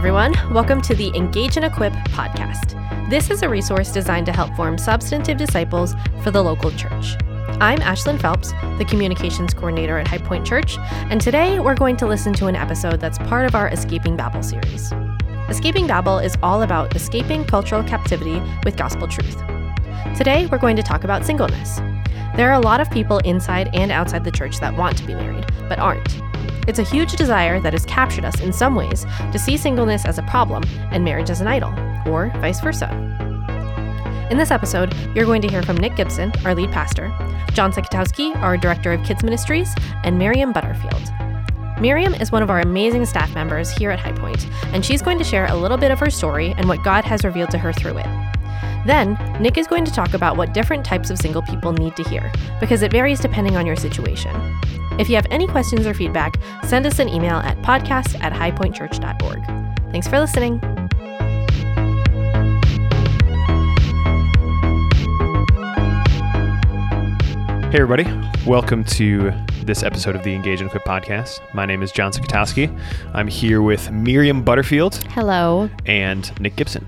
everyone. Welcome to the Engage and Equip podcast. This is a resource designed to help form substantive disciples for the local church. I'm Ashlyn Phelps, the communications coordinator at High Point Church, and today we're going to listen to an episode that's part of our Escaping Babel series. Escaping Babel is all about escaping cultural captivity with gospel truth. Today, we're going to talk about singleness. There are a lot of people inside and outside the church that want to be married, but aren't. It's a huge desire that has captured us in some ways to see singleness as a problem and marriage as an idol, or vice versa. In this episode, you're going to hear from Nick Gibson, our lead pastor, John Sekatowski, our director of kids ministries, and Miriam Butterfield. Miriam is one of our amazing staff members here at High Point, and she's going to share a little bit of her story and what God has revealed to her through it. Then, Nick is going to talk about what different types of single people need to hear, because it varies depending on your situation. If you have any questions or feedback, send us an email at podcast at highpointchurch.org. Thanks for listening. Hey, everybody. Welcome to this episode of the Engage and Equip podcast. My name is John Sekatowski. I'm here with Miriam Butterfield Hello. and Nick Gibson.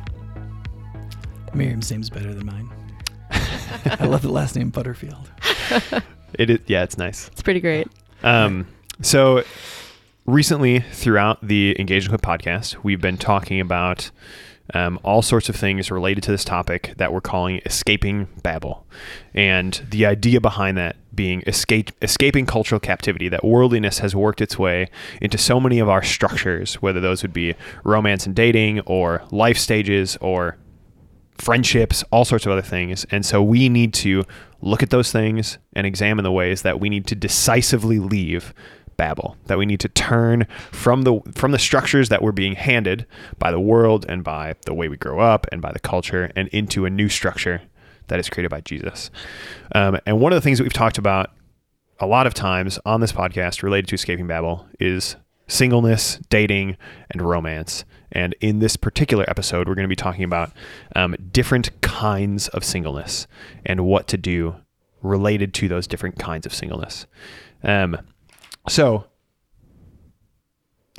Miriam's name's better than mine. I love the last name Butterfield. It is, yeah, it's nice. It's pretty great. Um, so recently, throughout the Engage Equip podcast, we've been talking about um, all sorts of things related to this topic that we're calling escaping Babel, and the idea behind that being escape escaping cultural captivity. That worldliness has worked its way into so many of our structures, whether those would be romance and dating, or life stages, or friendships, all sorts of other things. And so we need to look at those things and examine the ways that we need to decisively leave Babel, that we need to turn from the from the structures that we're being handed by the world and by the way we grow up and by the culture and into a new structure that is created by Jesus. Um, and one of the things that we've talked about a lot of times on this podcast related to escaping Babel is singleness, dating, and romance. And in this particular episode, we're going to be talking about um, different kinds of singleness and what to do related to those different kinds of singleness. Um, so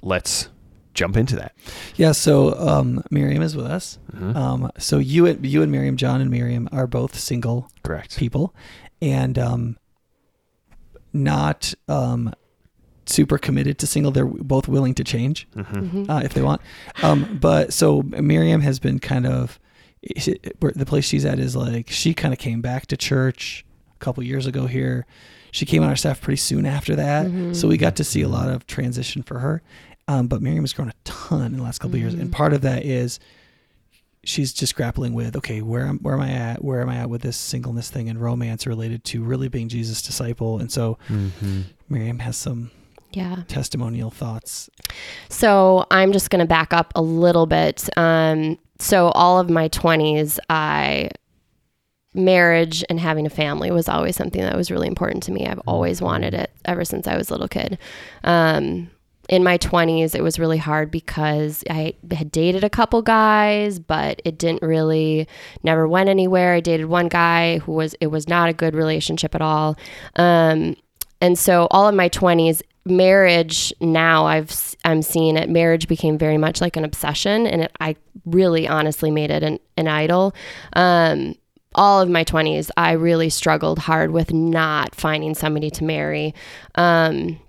let's jump into that. Yeah, so um, Miriam is with us. Mhm. Um, so you and you and Miriam, John and Miriam are both single Correct. people, and um, not um, super committed to single. They're both willing to change hmm uh, if they want. Um, but so Miriam has been kind of where the place she's at is like she kind of came back to church a couple years ago here. She came on our staff pretty soon after that, so we got to see a lot of transition for her. Um, but Miriam has grown a ton in the last couple of years, and part of that is she's just grappling with okay, where am where am I at? Where am I at with this singleness thing and romance related to really being Jesus' disciple? And so hmm Miriam has some Yeah. testimonial thoughts. So I'm just going to back up a little bit. Um, so all of my 20s, I marriage and having a family was always something that was really important to me. I've always wanted it ever since I was a little kid. Um, in my 20s, it was really hard because I had dated a couple guys, but it didn't really, never went anywhere. I dated one guy who was, it was not a good relationship at all. Um, and so all of my 20s, marriage now I've I'm seeing it marriage became very much like an obsession and it, I really honestly made it an, an idol um all of my 20s I really struggled hard with not finding somebody to marry um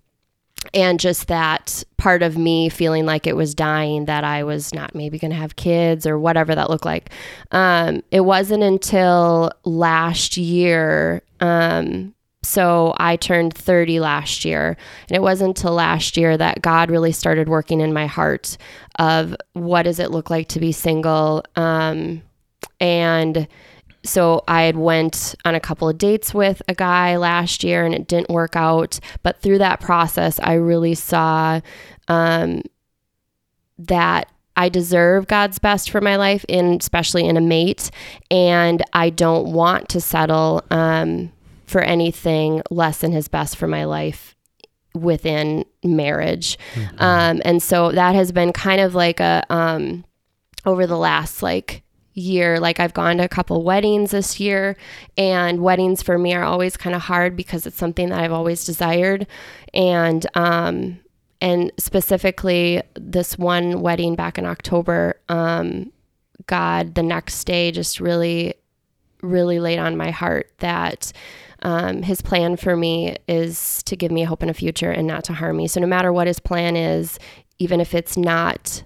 and just that part of me feeling like it was dying that I was not maybe going to have kids or whatever that looked like. Um, it wasn't until last year. Um, so I turned 30 last year, and it wasn't until last year that God really started working in my heart of what does it look like to be single. Um, and so I had went on a couple of dates with a guy last year and it didn't work out. But through that process, I really saw um, that I deserve God's best for my life, and especially in a mate. And I don't want to settle um, for anything less than His best for my life within marriage. Um, and so that has been kind of like a um, over the last like year. Like I've gone to a couple weddings this year, and weddings for me are always kind of hard because it's something that I've always desired. And um, and specifically this one wedding back in October, um, God the next day just really, really laid on my heart that um, his plan for me is to give me a hope and a future and not to harm me. So no matter what his plan is, even if it's not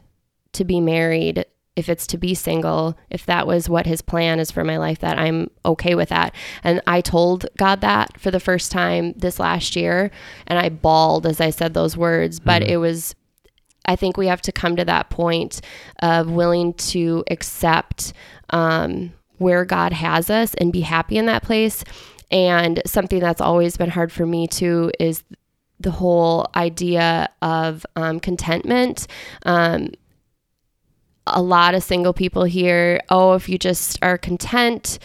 to be married, if it's to be single, if that was what his plan is for my life, that I'm okay with that. And I told God that for the first time this last year, and I bawled as I said those words, but it was. I think we have to come to that point of willing to accept um, where God has us and be happy in that place. And something that's always been hard for me too is the whole idea of um, contentment. Um, a lot of single people here, oh, if you just are content,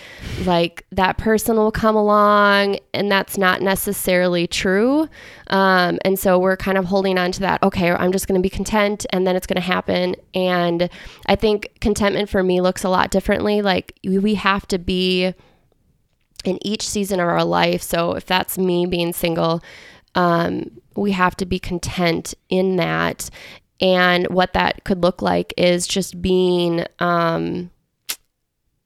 like that person will come along, and that's not necessarily true. Um, and so we're kind of holding on to that, okay, I'm just going to be content, and then it's going to happen. And I think contentment for me looks a lot differently. Like we have to be in each season of our life. So if that's me being single, um, we have to be content in that and what that could look like is just being, um,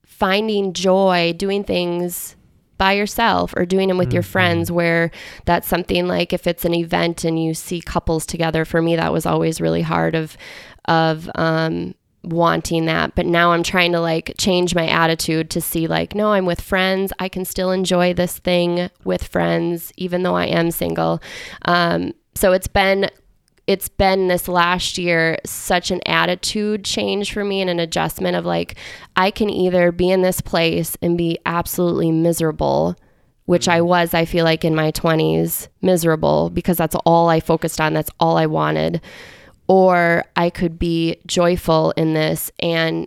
finding joy, doing things by yourself or doing them with your friends where that's something like if it's an event and you see couples together for me that was always really hard of of um wanting that but now i'm trying to like change my attitude to see like no i'm with friends. I can still enjoy this thing with friends even though i am single. Um, so it's been it's been this last year such an attitude change for me and an adjustment of like i can either be in this place and be absolutely miserable which i was i feel like in my 20s miserable because that's all i focused on that's all i wanted or I could be joyful in this and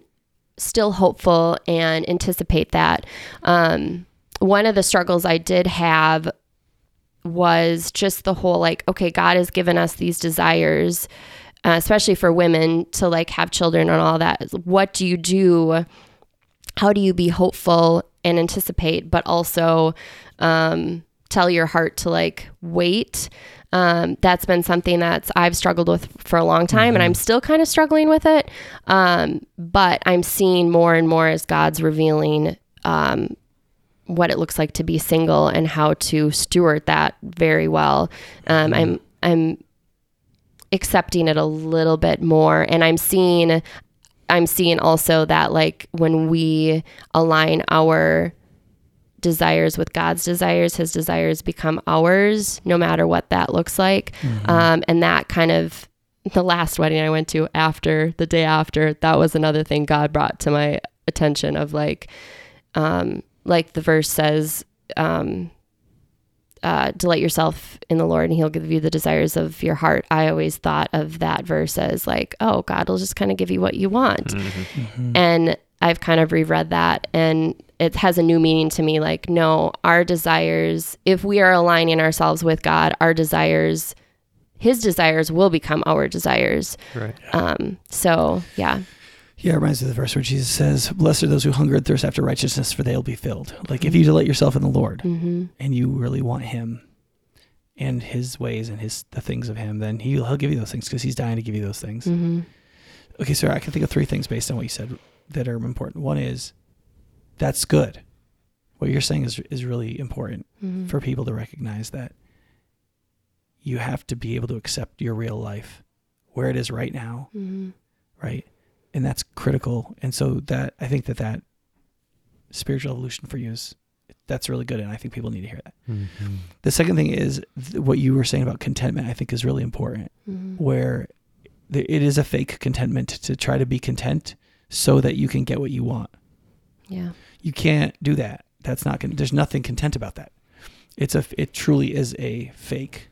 still hopeful and anticipate that. Um, one of the struggles I did have was just the whole like, okay, God has given us these desires, uh, especially for women to like have children and all that. What do you do? How do you be hopeful and anticipate, but also um, tell your heart to like wait? Um, that's been something that's I've struggled with for a long time, and I'm still kind of struggling with it. Um, but I'm seeing more and more as God's revealing um, what it looks like to be single and how to steward that very well. Um, I'm I'm accepting it a little bit more, and I'm seeing I'm seeing also that like when we align our desires with God's desires, his desires become ours, no matter what that looks like. Um, and that kind of, the last wedding I went to after the day after, that was another thing God brought to my attention of like, um, like the verse says, um, uh, delight yourself in the Lord and he'll give you the desires of your heart. I always thought of that verse as like, oh, God will just kind of give you what you want. And I've kind of reread that and it has a new meaning to me. Like, no, our desires, if we are aligning ourselves with God, our desires, his desires will become our desires. Right. Um, so yeah. Yeah, it reminds me of the verse where Jesus says, Blessed are those who hunger and thirst after righteousness, for they'll be filled. Like, if you delight yourself in the Lord hmm and you really want Him and His ways and His the things of Him, then He'll, he'll give you those things because He's dying to give you those things. hmm Okay, so I can think of three things based on what you said that are important. One is that's good. What you're saying is is really important hmm for people to recognize that you have to be able to accept your real life where it is right now, hmm right? And that's critical. And so that I think that that spiritual evolution for you is that's really good, and I think people need to hear that. Mm-hmm. The second thing is th- what you were saying about contentment. I think is really important, hmm where it is a fake contentment to try to be content so that you can get what you want. Yeah. You can't do that. That's not. Con- there's nothing content about that. It's a. It truly is a fake,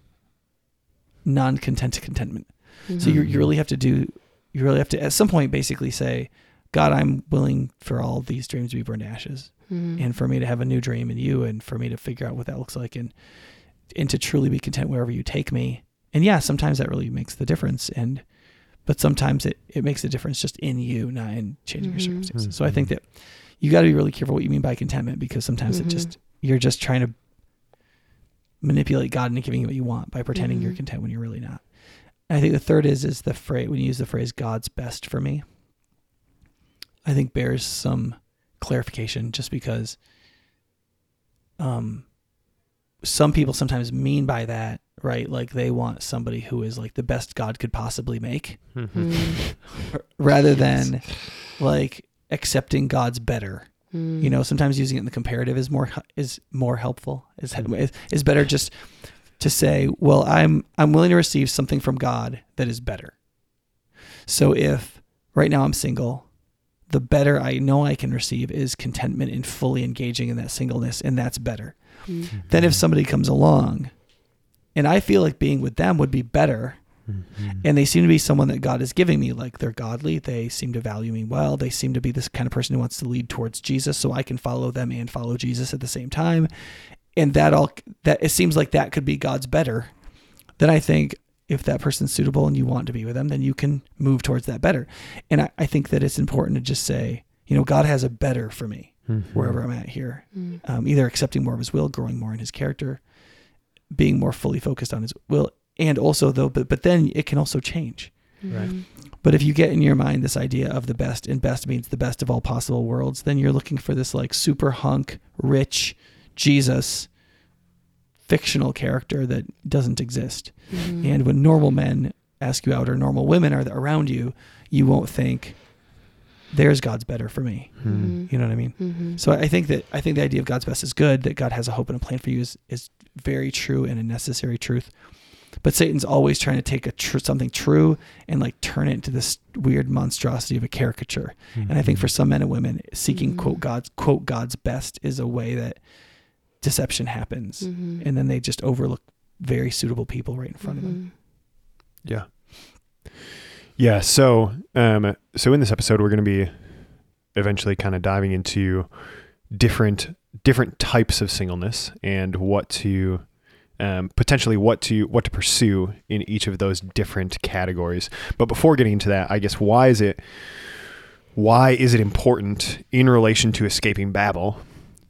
non-content contentment. So you you really have to do. You really have to at some point basically say, God, I'm willing for all these dreams to be burned to ashes, hmm and for me to have a new dream in you, and for me to figure out what that looks like, and and to truly be content wherever you take me. And yeah, sometimes that really makes the difference, and but sometimes it it makes a difference just in you, not in changing your Mhm. circumstances. So I think that you got to be really careful what you mean by contentment because sometimes it just you're just trying to manipulate God into giving you what you want by pretending you're Mhm. content when you're really not. I think the third is is the phrase when you use the phrase God's best for me. I think bears some clarification just because um some people sometimes mean by that, right? Like they want somebody who is like the best God could possibly make Mm, rather than like accepting God's better. mm, You know, sometimes using it in the comparative is more is more helpful. Is is, is better just to say, well, I'm I'm willing to receive something from God that is better. So if right now I'm single, the better I know I can receive is contentment in fully engaging in that singleness, and that's better. Mm, Then if somebody comes along, and I feel like being with them would be better, Mm-hmm. and they seem to be someone that God is giving me. Like they're godly. They seem to value me well. They seem to be this kind of person who wants to lead towards Jesus, so I can follow them and follow Jesus at the same time. And that all that it seems like that could be God's better. Then I think if that person's suitable and you want to be with them, then you can move towards that better. And I, I think that it's important to just say, you know, God has a better for me Mm-hmm. wherever I'm at here. mm, Um, either accepting more of His will, growing more in His character, being more fully focused on His will, and also though, but but then it can also change. Right. mm, But if you get in your mind this idea of the best, and best means the best of all possible worlds, then you're looking for this like super hunk, rich Jesus fictional character that doesn't exist. mm, And when normal men ask you out or normal women are around you, you won't think, there's God's better for me. mm, You know what I mean? mhm. So I think that I think the idea of God's best is good. That God has a hope and a plan for you is is very true and a necessary truth. But Satan's always trying to take a tr- something true and like turn it into this weird monstrosity of a caricature. And I think for some men and women, seeking quote God's quote God's best is a way that deception happens, Mhm. and then they just overlook very suitable people right in front of them. Mhm. Yeah. Yeah. So, um, so in this episode, we're going to be eventually kind of diving into different different types of singleness and what to um, potentially what to what to pursue in each of those different categories. But before getting into that, I guess why is it why is it important in relation to escaping Babel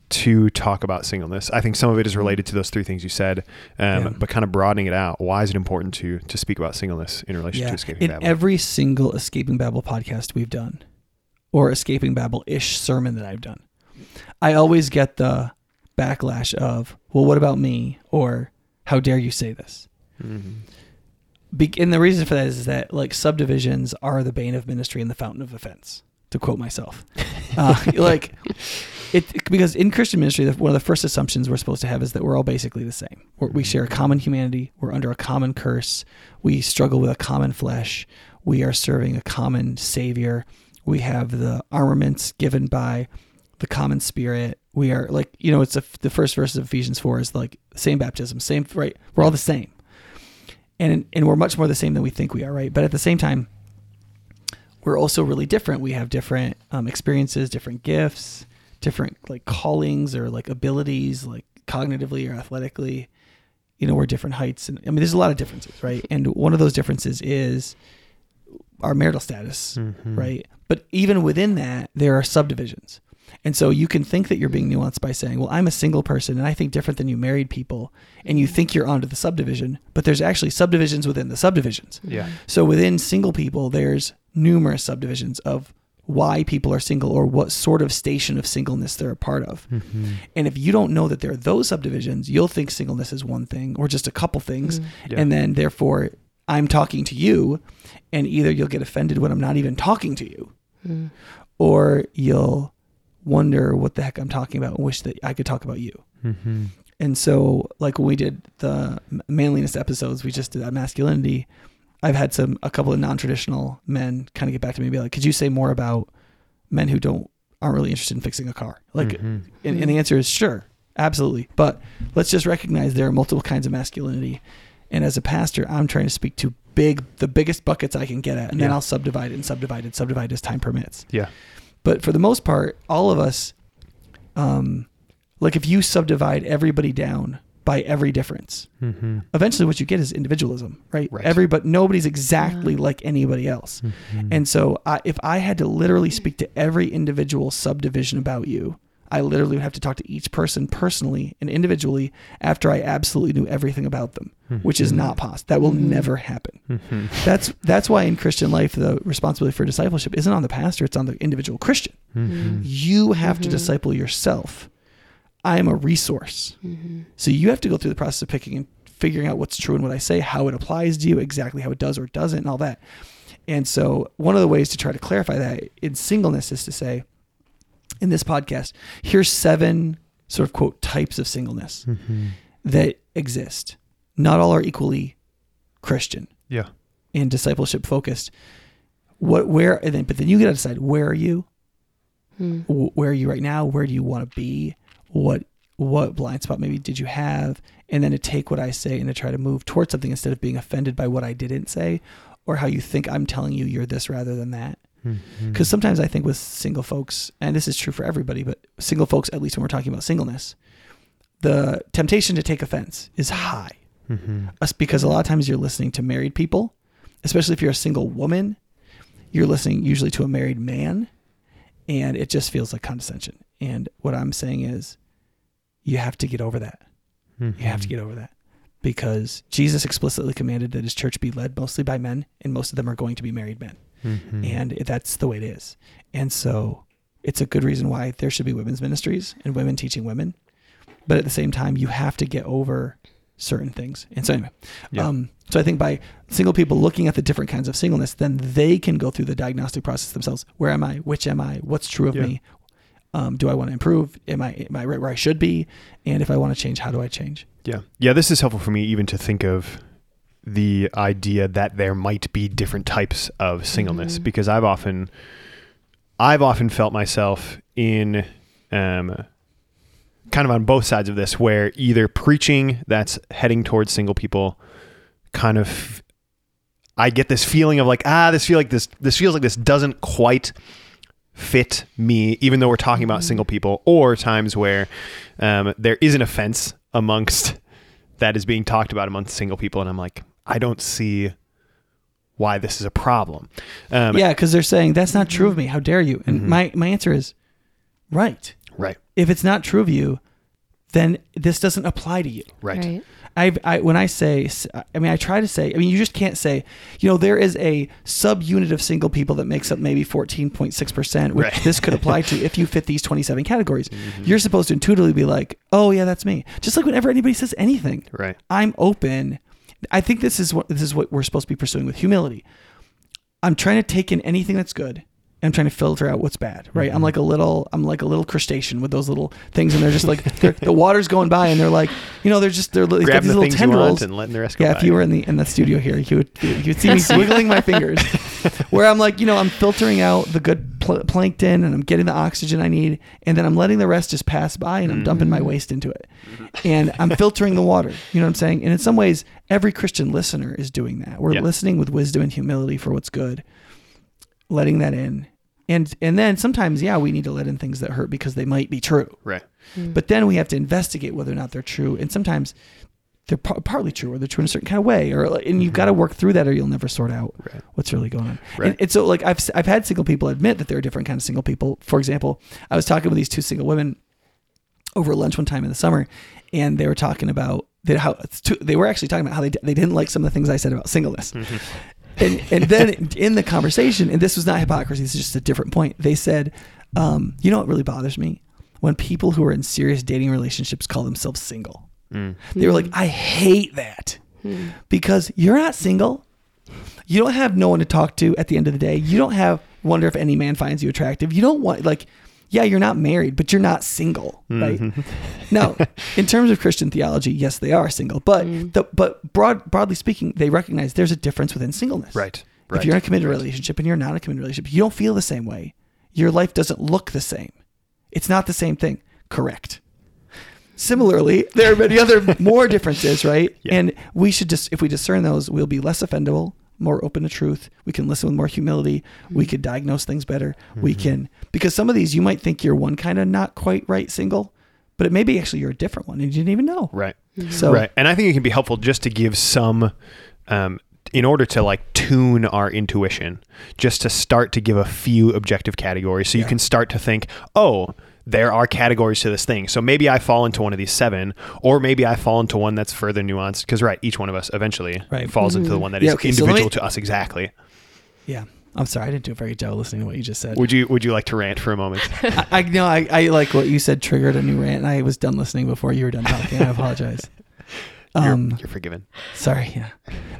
to talk about singleness? I think some of it is related to those three things you said, um, Yeah. but kind of broadening it out. Why is it important to to speak about singleness in relation to escaping in Babel? every single Escaping Babel podcast we've done, or Escaping Babel ish sermon that I've done, I always get the backlash of, well, what about me? Or how dare you say this? Mhm. Be- and the reason for that is that like subdivisions are the bane of ministry and the fountain of offense, to quote myself. Uh, like it because in Christian ministry, the, one of the first assumptions we're supposed to have is that we're all basically the same. We're, we share a common humanity. We're under a common curse. We struggle with a common flesh. We are serving a common Savior. We have the armaments given by the common Spirit. We are like you know, it's a, the first verse of Ephesians four is like same baptism, same right. We're all the same, and and we're much more the same than we think we are, right? But at the same time, we're also really different. We have different um, experiences, different gifts, different like callings or like abilities, like cognitively or athletically. You know, we're different heights, and I mean, there's a lot of differences, right? And one of those differences is our marital status, Mhm. right? But even within that, there are subdivisions. And so you can think that you're being nuanced by saying, well, I'm a single person and I think different than you married people. And you think you're onto the subdivision, but there's actually subdivisions within the subdivisions. Yeah. So within single people, there's numerous subdivisions of why people are single or what sort of station of singleness they're a part of. Mhm. And if you don't know that there are those subdivisions, you'll think singleness is one thing or just a couple things. Mm. Yeah. And then therefore, I'm talking to you, and either you'll get offended when I'm not even talking to you, Mm. or you'll wonder what the heck I'm talking about and wish that I could talk about you. Mhm. And so, like when we did the manliness episodes, we just did that masculinity. I've had some a couple of non-traditional men kind of get back to me and be like, "Could you say more about men who don't aren't really interested in fixing a car?" Like, Mhm. and, and the answer is sure, absolutely. But let's just recognize there are multiple kinds of masculinity. And as a pastor, I'm trying to speak to big, the biggest buckets I can get at, and then I'll subdivide it and subdivide it, subdivide as time permits. Yeah. But for the most part, all of us, um, like if you subdivide everybody down by every difference, Mhm. eventually what you get is individualism, right? Right. but nobody's exactly Yeah. like anybody else. Mhm. And so, I, if I had to literally speak to every individual subdivision about you, I literally would have to talk to each person personally and individually after I absolutely knew everything about them, which is mm-hmm. not possible. That will mm-hmm. never happen. Mm-hmm. That's that's why in Christian life the responsibility for discipleship isn't on the pastor; it's on the individual Christian. You have to disciple yourself. I am a resource, mm-hmm. so you have to go through the process of picking and figuring out what's true and what I say, how it applies to you, exactly how it does or doesn't, and all that. And so, one of the ways to try to clarify that in singleness is to say, in this podcast, here's seven sort of quote types of singleness mm-hmm. that exist. Not all are equally Christian Yeah. and discipleship focused. What, where, and then, but then you got to decide where are you? Hmm. Wh- Where are you right now? Where do you want to be? What, what blind spot maybe did you have? And then to take what I say and to try to move towards something instead of being offended by what I didn't say or how you think I'm telling you you're this rather than that. Mm-hmm. Because sometimes I think with single folks, and this is true for everybody, but single folks, at least when we're talking about singleness, the temptation to take offense is high. Mm-hmm. Us- Because a lot of times you're listening to married people, especially if you're a single woman, you're listening usually to a married man, and it just feels like condescension. And what I'm saying is, you have to get over that. You have to get over that because Jesus explicitly commanded that his church be led mostly by men, and most of them are going to be married men and that's the way it is. And so it's a good reason why there should be women's ministries and women teaching women. But at the same time, you have to get over certain things. And so anyway, Yeah. um, so I think by single people looking at the different kinds of singleness, then they can go through the diagnostic process themselves. Where am I? Which am I? What's true of Yeah. me? Um, do I want to improve? Am I am I right where I should be? And if I want to change, how do I change? Yeah. Yeah, this is helpful for me even to think of the idea that there might be different types of singleness because I've often I've often felt myself in um kind of on both sides of this where either preaching that's heading towards single people kind of I get this feeling of like ah this feel like this this feels like this doesn't quite fit me even though we're talking about single people or times where um, there is an offense amongst that is being talked about amongst single people and i'm like i don't see why this is a problem um, yeah, because they're saying that's not true of me. How dare you? And my my answer is, right. right if it's not true of you, then this doesn't apply to you. right, I've, I when I say, I mean, I try to say, I mean, you just can't say, you know, there is a subunit of single people that makes up maybe fourteen point six percent, which Right. this could apply to if you fit these twenty seven categories. Mm-hmm. You're supposed to intuitively be like, oh yeah, that's me. Just like whenever anybody says anything, right I'm open. I think this is what this is what we're supposed to be pursuing with humility. I'm trying to take in anything that's good. I'm trying to filter out what's bad, right? Mm-hmm. I'm like a little, I'm like a little crustacean with those little things, and they're just like they're, the water's going by, and they're like, you know, they're just they're they've got grabbing these the little things you want tendrils. and letting the rest go Yeah, by. if you were in the in the studio here, you would you would see me wiggling my fingers, where I'm like, you know, I'm filtering out the good pl- plankton, and I'm getting the oxygen I need, and then I'm letting the rest just pass by, and I'm dumping my waste into it, and I'm filtering the water. You know what I'm saying? And in some ways, every Christian listener is doing that. We're Yeah. listening with wisdom and humility for what's good, letting that in. And, and then sometimes, yeah, we need to let in things that hurt because they might be true. right mm. But then we have to investigate whether or not they're true. And sometimes they're par- partly true or they're true in a certain kind of way. Or and you've got to mm-hmm. work through that or you'll never sort out Right. what's really going on. Right. And, and so like I've I've had single people admit that there are different kinds of single people. For example, I was talking with these two single women over lunch one time in the summer, and they were talking about that how it's they were actually talking about how they they didn't like some of the things I said about singleness. Mm-hmm. And and then in the conversation, and this was not hypocrisy, this is just a different point. They said, um, you know what really bothers me when people who are in serious dating relationships call themselves single. Mm. They were like, I hate that because you're not single. You don't have no one to talk to at the end of the day. You don't have wonder if any man finds you attractive. You don't want like, yeah, you're not married, but you're not single, mm-hmm. right? now, in terms of Christian theology, yes, they are single, but mm. the, but broad broadly speaking, they recognize there's a difference within singleness. right If you're in a committed relationship and you're not in a committed relationship, you don't feel the same way. Your life doesn't look the same. It's not the same thing. Correct. Similarly, there are many other more differences, right? Yeah. And we should just, if we discern those, we'll be less offendable, more open to truth. We can listen with more humility. We hmm. could diagnose things better. We hmm. can, because some of these you might think you're one kind of not quite right single, but it may be actually you're a different one and you didn't even know. right mm-hmm. So, right and i think it can be helpful just to give some um, in order to like tune our intuition just to start to give a few objective categories so you can start to think oh there are categories to this thing. So maybe I fall into one of these seven, or maybe I fall into one that's further nuanced. Because right, each one of us eventually Right. falls into the Mhm. one that is Yeah, okay, so individual me- to us exactly. Yeah. I'm sorry, I didn't do a very good job listening to what you just said. Would you Would you like to rant for a moment? I, I know I, I like what you said triggered a new rant, and I was done listening before you were done talking. I apologize. You're, Um, you're forgiven. sorry. Yeah.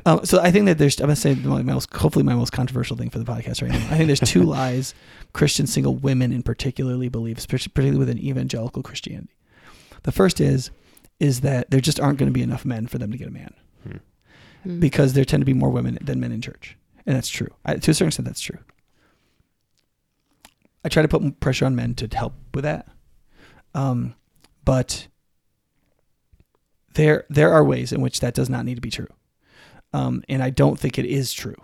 Um, so I think that there's. I'm gonna say my most, hopefully my most controversial thing for the podcast right now. I think there's two lies Christian single women in particularly believe, especially- particularly within evangelical Christianity. The first is is that there just aren't going to be enough men for them to get a man Mm. because there tend to be more women than men in church, and that's true. I, to a certain extent, that's true. I try to put pressure on men to help with that, um, but there there are ways in which that does not need to be true, um, and I don't think it is true.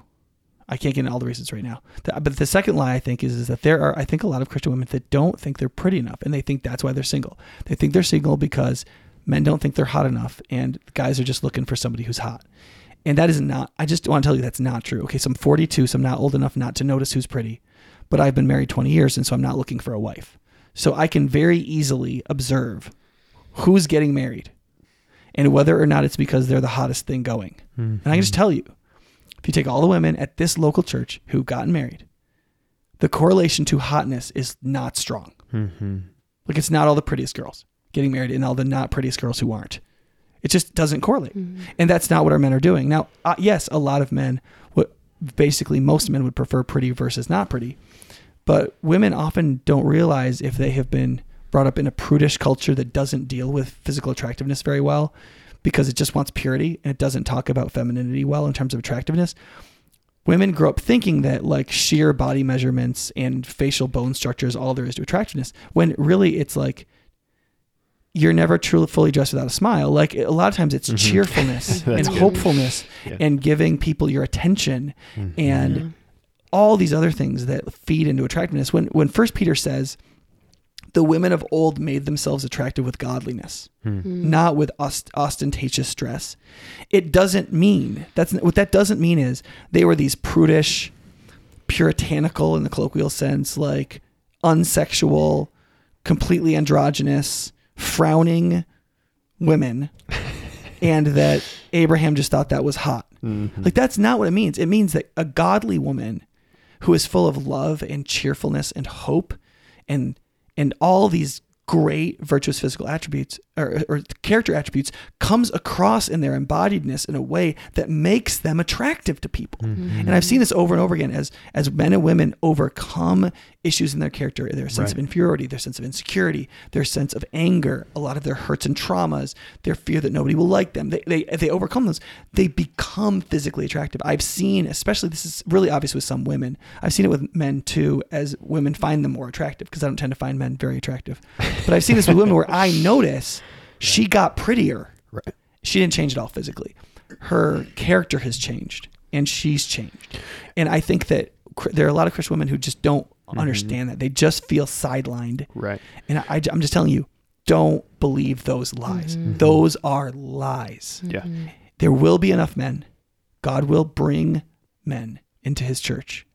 I can't get into all the reasons right now. But the second lie I think is, is that there are I think a lot of Christian women that don't think they're pretty enough, and they think that's why they're single. They think they're single because men don't think they're hot enough, and guys are just looking for somebody who's hot. And that is not. I just want to tell you that's not true. Okay, so I'm 42, so I'm not old enough not to notice who's pretty, but I've been married 20 years, and so I'm not looking for a wife. So I can very easily observe who's getting married, and whether or not it's because they're the hottest thing going. And I can just tell you, if you take all the women at this local church who've gotten married, the correlation to hotness is not strong. Mm-hmm. Like it's not all the prettiest girls getting married and all the not prettiest girls who aren't. It just doesn't correlate. And that's not what our men are doing. Now, uh, yes, a lot of men, what basically most men would prefer pretty versus not pretty. But women often don't realize if they have been brought up in a prudish culture that doesn't deal with physical attractiveness very well because it just wants purity and it doesn't talk about femininity well in terms of attractiveness. Women grow up thinking that like sheer body measurements and facial bone structure is all there is to attractiveness, when really it's like you're never truly fully dressed without a smile. Like a lot of times it's Mhm. cheerfulness and good. hopefulness Yeah. and giving people your attention and Yeah. all these other things that feed into attractiveness. When when First Peter says, "The women of old made themselves attractive with godliness, Mm. not with ost- ostentatious dress," it doesn't mean that's what that doesn't mean is they were these prudish, puritanical in the colloquial sense, like unsexual, completely androgynous, frowning women, and that Abraham just thought that was hot. Mm-hmm. Like that's not what it means. It means that a godly woman who is full of love and cheerfulness and hope and and all these great virtuous physical attributes or, or character attributes comes across in their embodiedness in a way that makes them attractive to people. Mm-hmm. And I've seen this over and over again as as men and women overcome issues in their character, their sense of inferiority, their sense of insecurity, their sense of anger, a lot of their hurts and traumas, their fear that nobody will like them. They they they overcome those, they become physically attractive. I've seen, especially this is really obvious with some women. I've seen it with men too, as women find them more attractive because I don't tend to find men very attractive. But I've seen this with women where I notice she got prettier. Right. She didn't change at all physically. Her character has changed and she's changed. And I think that there are a lot of Christian women who just don't mm-hmm. understand that. They just feel sidelined. Right. And I, am just telling you, don't believe those lies. Mm-hmm. Mm-hmm. Those are lies. Yeah. There will be enough men. God will bring men into his church.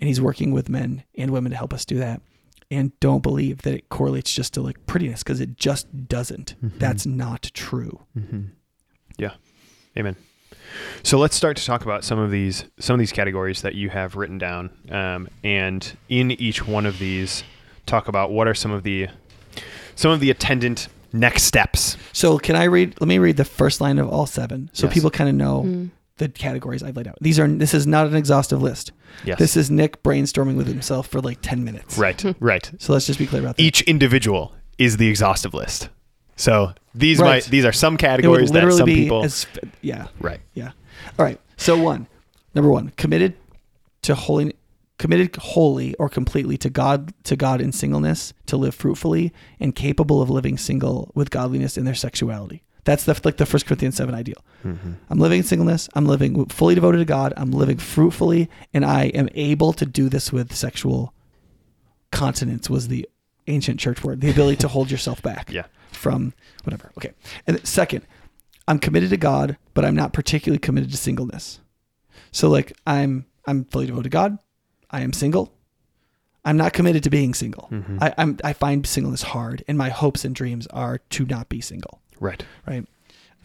And he's working with men and women to help us do that. And don't believe that it correlates just to like prettiness because it just doesn't. That's not true. Mm-hmm. Yeah. Amen. So let's start to talk about some of these some of these categories that you have written down, um, and in each one of these, talk about what are some of the some of the attendant next steps. So can I read? Let me read the first line of all seven, so Yes. people kind of know Mm. the categories I've laid out. These are this is not an exhaustive list. Yes. This is Nick brainstorming with himself for like ten minutes. right. Right. So let's just be clear about that. Each individual is the exhaustive list. So these Right. might these are some categories that some people as yeah right. yeah. All right. So one, number one, committed to holy, committed wholly or completely to God to God in singleness, to live fruitfully and capable of living single with godliness in their sexuality. That's the like the First Corinthians seven ideal. Mm-hmm. I'm living in singleness. I'm living fully devoted to God. I'm living fruitfully, and I am able to do this with sexual continence. Was the ancient church word the ability to hold yourself back Yeah. From whatever. Okay. And second, I'm committed to God, but I'm not particularly committed to singleness. So like I'm I'm fully devoted to God. I am single. I'm not committed to being single. Mhm. I, I'm I find singleness hard, and my hopes and dreams are to not be single. Right. Right.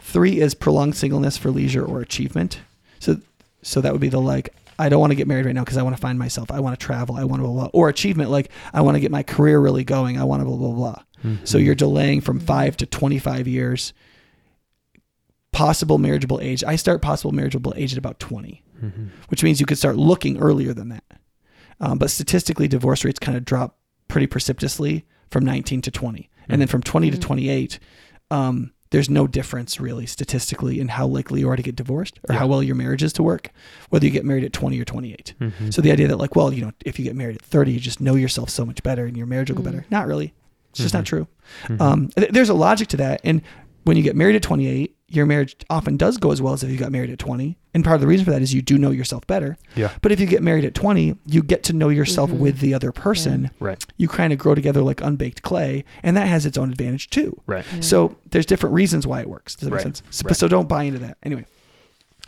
Three is prolonged singleness for leisure or achievement. So so that would be the like I don't want to get married right now because I want to find myself. I want to travel. I want to blah, blah, blah. Or achievement like I want to get my career really going. I want to blah blah blah. So Mhm. you're delaying from five to 25 years. Possible marriageable age. I start possible marriageable age at about 20, Mhm. which means you could start looking earlier than that. Um, but statistically, divorce rates kind of drop pretty precipitously from 19 to 20. And then from 20 to Mhm. 28, um, there's no difference really statistically in how likely you are to get divorced or Yeah. how well your marriage is to work, whether you get married at 20 or 28. Mhm. So the idea that like, well, you know, if you get married at 30, you just know yourself so much better and your marriage will go Mm. better. Not really. It's just Mhm. not true. Mhm. Um, th- there's a logic to that. And when you get married at 28, your marriage often does go as well as if you got married at 20. And part of the reason for that is you do know yourself better. Yeah. But if you get married at 20, you get to know yourself Mhm. with the other person. Right. You kind of grow together like unbaked clay, and that has its own advantage too. Right. Yeah. So there's different reasons why it works. Does that Right. make sense? So, Right. so don't buy into that. Anyway,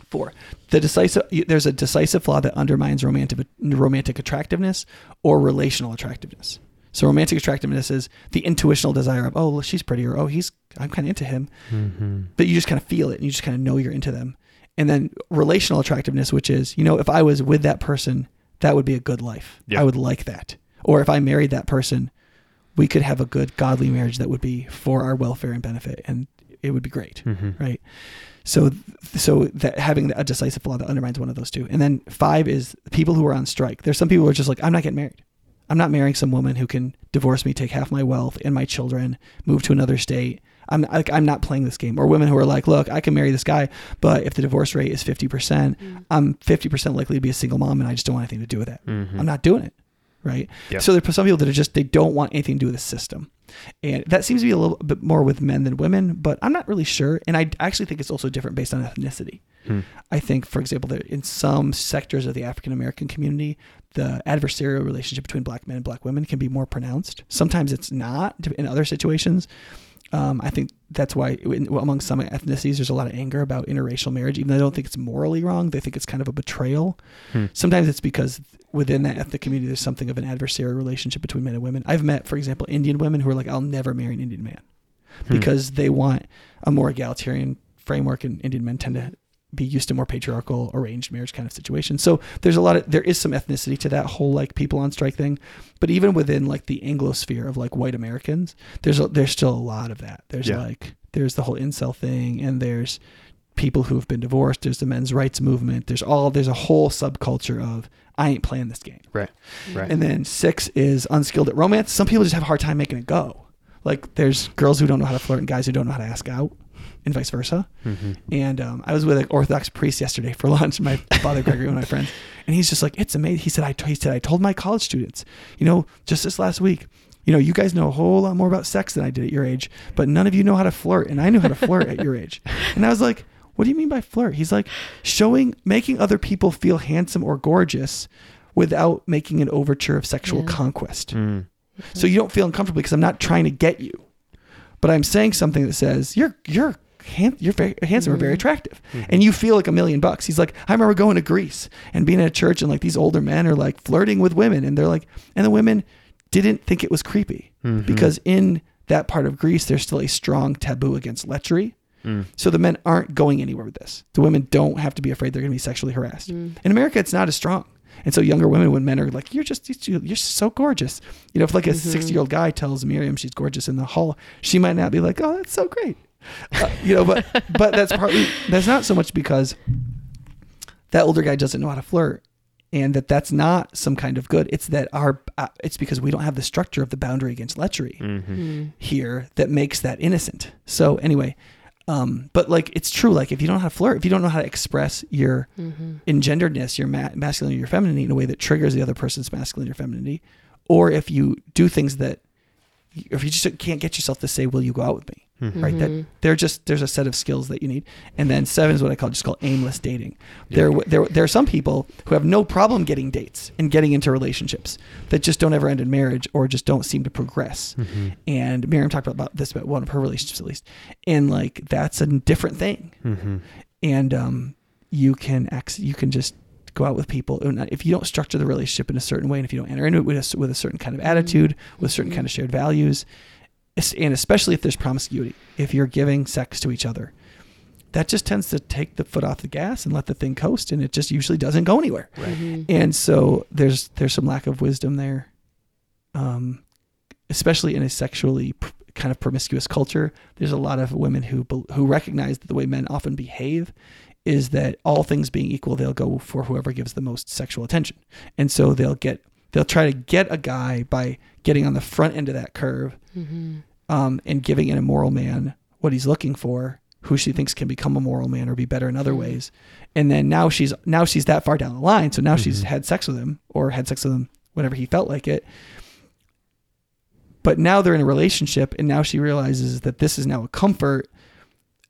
four. The decisive. There's a decisive flaw that undermines romantic romantic attractiveness or relational attractiveness. So romantic attractiveness is the intuitional desire of oh she's pretty or oh he's I'm kind of into him, Mhm. but you just kind of feel it and you just kind of know you're into them. And then relational attractiveness, which is you know if I was with that person, that would be a good life. Yeah. I would like that. Or if I married that person, we could have a good godly marriage that would be for our welfare and benefit, and it would be great Mhm. right? So, so that having a decisive flaw that undermines one of those two, and then five is people who are on strike. There's some people who are just like, I'm not getting married. I'm not marrying some woman who can divorce me, take half my wealth and my children, move to another state. I'm like, I'm not playing this game. Or women who are like, look, I can marry this guy, but if the divorce rate is 50%, Mm. I'm 50% likely to be a single mom, and I just don't want anything to do with that. Mhm. I'm not doing it. Right. Yep. So there are some people that are just, they don't want anything to do with the system. And that seems to be a little bit more with men than women, but I'm not really sure. And I actually think it's also different based on ethnicity. Hmm. I think, for example, that in some sectors of the African American community, the adversarial relationship between black men and black women can be more pronounced. Sometimes it's not in other situations. Um, I think that's why among some ethnicities, there's a lot of anger about interracial marriage, even though I don't think it's morally wrong. They think it's kind of a betrayal. Hmm. Sometimes it's because within that ethnic community, there's something of an adversarial relationship between men and women. I've met, for example, Indian women who are like, I'll never marry an Indian man Hmm. because they want a more egalitarian framework, and Indian men tend to be used to more patriarchal arranged marriage kind of situation. So there's a lot of there is some ethnicity to that whole like people on strike thing, but even within like the Anglo sphere of like white Americans, there's a, there's still a lot of that. There's Yeah. like there's the whole incel thing, and there's people who have been divorced. There's the men's rights movement. There's all there's a whole subculture of I ain't playing this game. Right. Right. And then six is unskilled at romance. Some people just have a hard time making it go. Like there's girls who don't know how to flirt and guys who don't know how to ask out, and vice versa. Mhm. And um, I was with an Orthodox priest yesterday for lunch. My father Gregory, one of my friends, and he's just like, "It's amazing." He said, "I he said I told my college students, you know, just this last week, you know, you guys know a whole lot more about sex than I did at your age, but none of you know how to flirt, and I knew how to flirt at your age." And I was like, "What do you mean by flirt?" He's like, "Showing, making other people feel handsome or gorgeous." Without making an overture of sexual Yeah. conquest. Mm. So you don't feel uncomfortable because I'm not trying to get you, but I'm saying something that says you're you're hand, you're very handsome or very Mhm. attractive, Mhm. and you feel like a million bucks. He's like, I remember going to Greece and being at a church, and like these older men are like flirting with women, and they're like, and the women didn't think it was creepy Mhm. because in that part of Greece there's still a strong taboo against lechery. Mm. So the men aren't going anywhere with this. The women don't have to be afraid they're going to be sexually harassed. Mm. In America, it's not as strong. And so younger women, when men are like, "You're just you're so gorgeous," you know, if like a Mhm. year old guy tells Miriam she's gorgeous in the hall, she might not be like, "Oh, that's so great," uh, you know. But but that's partly that's not so much because that older guy doesn't know how to flirt, and that that's not some kind of good. It's that our uh, it's because we don't have the structure of the boundary against lechery Mhm. Mm. here that makes that innocent. So anyway, um, but like it's true. Like if you don't know how to flirt, if you don't know how to express your Mhm. engenderedness, your ma- masculinity, your femininity in a way that triggers the other person's masculinity or femininity, or if you do things that, if you just can't get yourself to say, "Will you go out with me?" Mhm. Right? That they're just there's a set of skills that you need, and then seven is what I call just called aimless dating. There there there are some people who have no problem getting dates and getting into relationships that just don't ever end in marriage or just don't seem to progress Mhm. and Miriam talked about this about one of her relationships at least, and like that's a different thing. Mhm. And um, you can ex- you can just go out with people, and if you don't structure the relationship in a certain way, and if you don't enter into it with a, with a certain kind of attitude, with certain kind of shared values, es- and especially if there's promiscuity, if you're giving sex to each other, that just tends to take the foot off the gas and let the thing coast, and it just usually doesn't go anywhere. Mhm. And so there's there's some lack of wisdom there, um, especially in a sexually pr- kind of promiscuous culture. There's a lot of women who who recognize that the way men often behave is that all things being equal, they'll go for whoever gives the most sexual attention, and so they'll get they'll try to get a guy by getting on the front end of that curve Mhm. Um, and giving an immoral man what he's looking for, who she thinks can become a moral man or be better in other Mhm. ways. And then now she's now she's that far down the line, so now she's Mhm. had sex with him or had sex with him whenever he felt like it. But now they're in a relationship, and now she realizes that this is now a comfort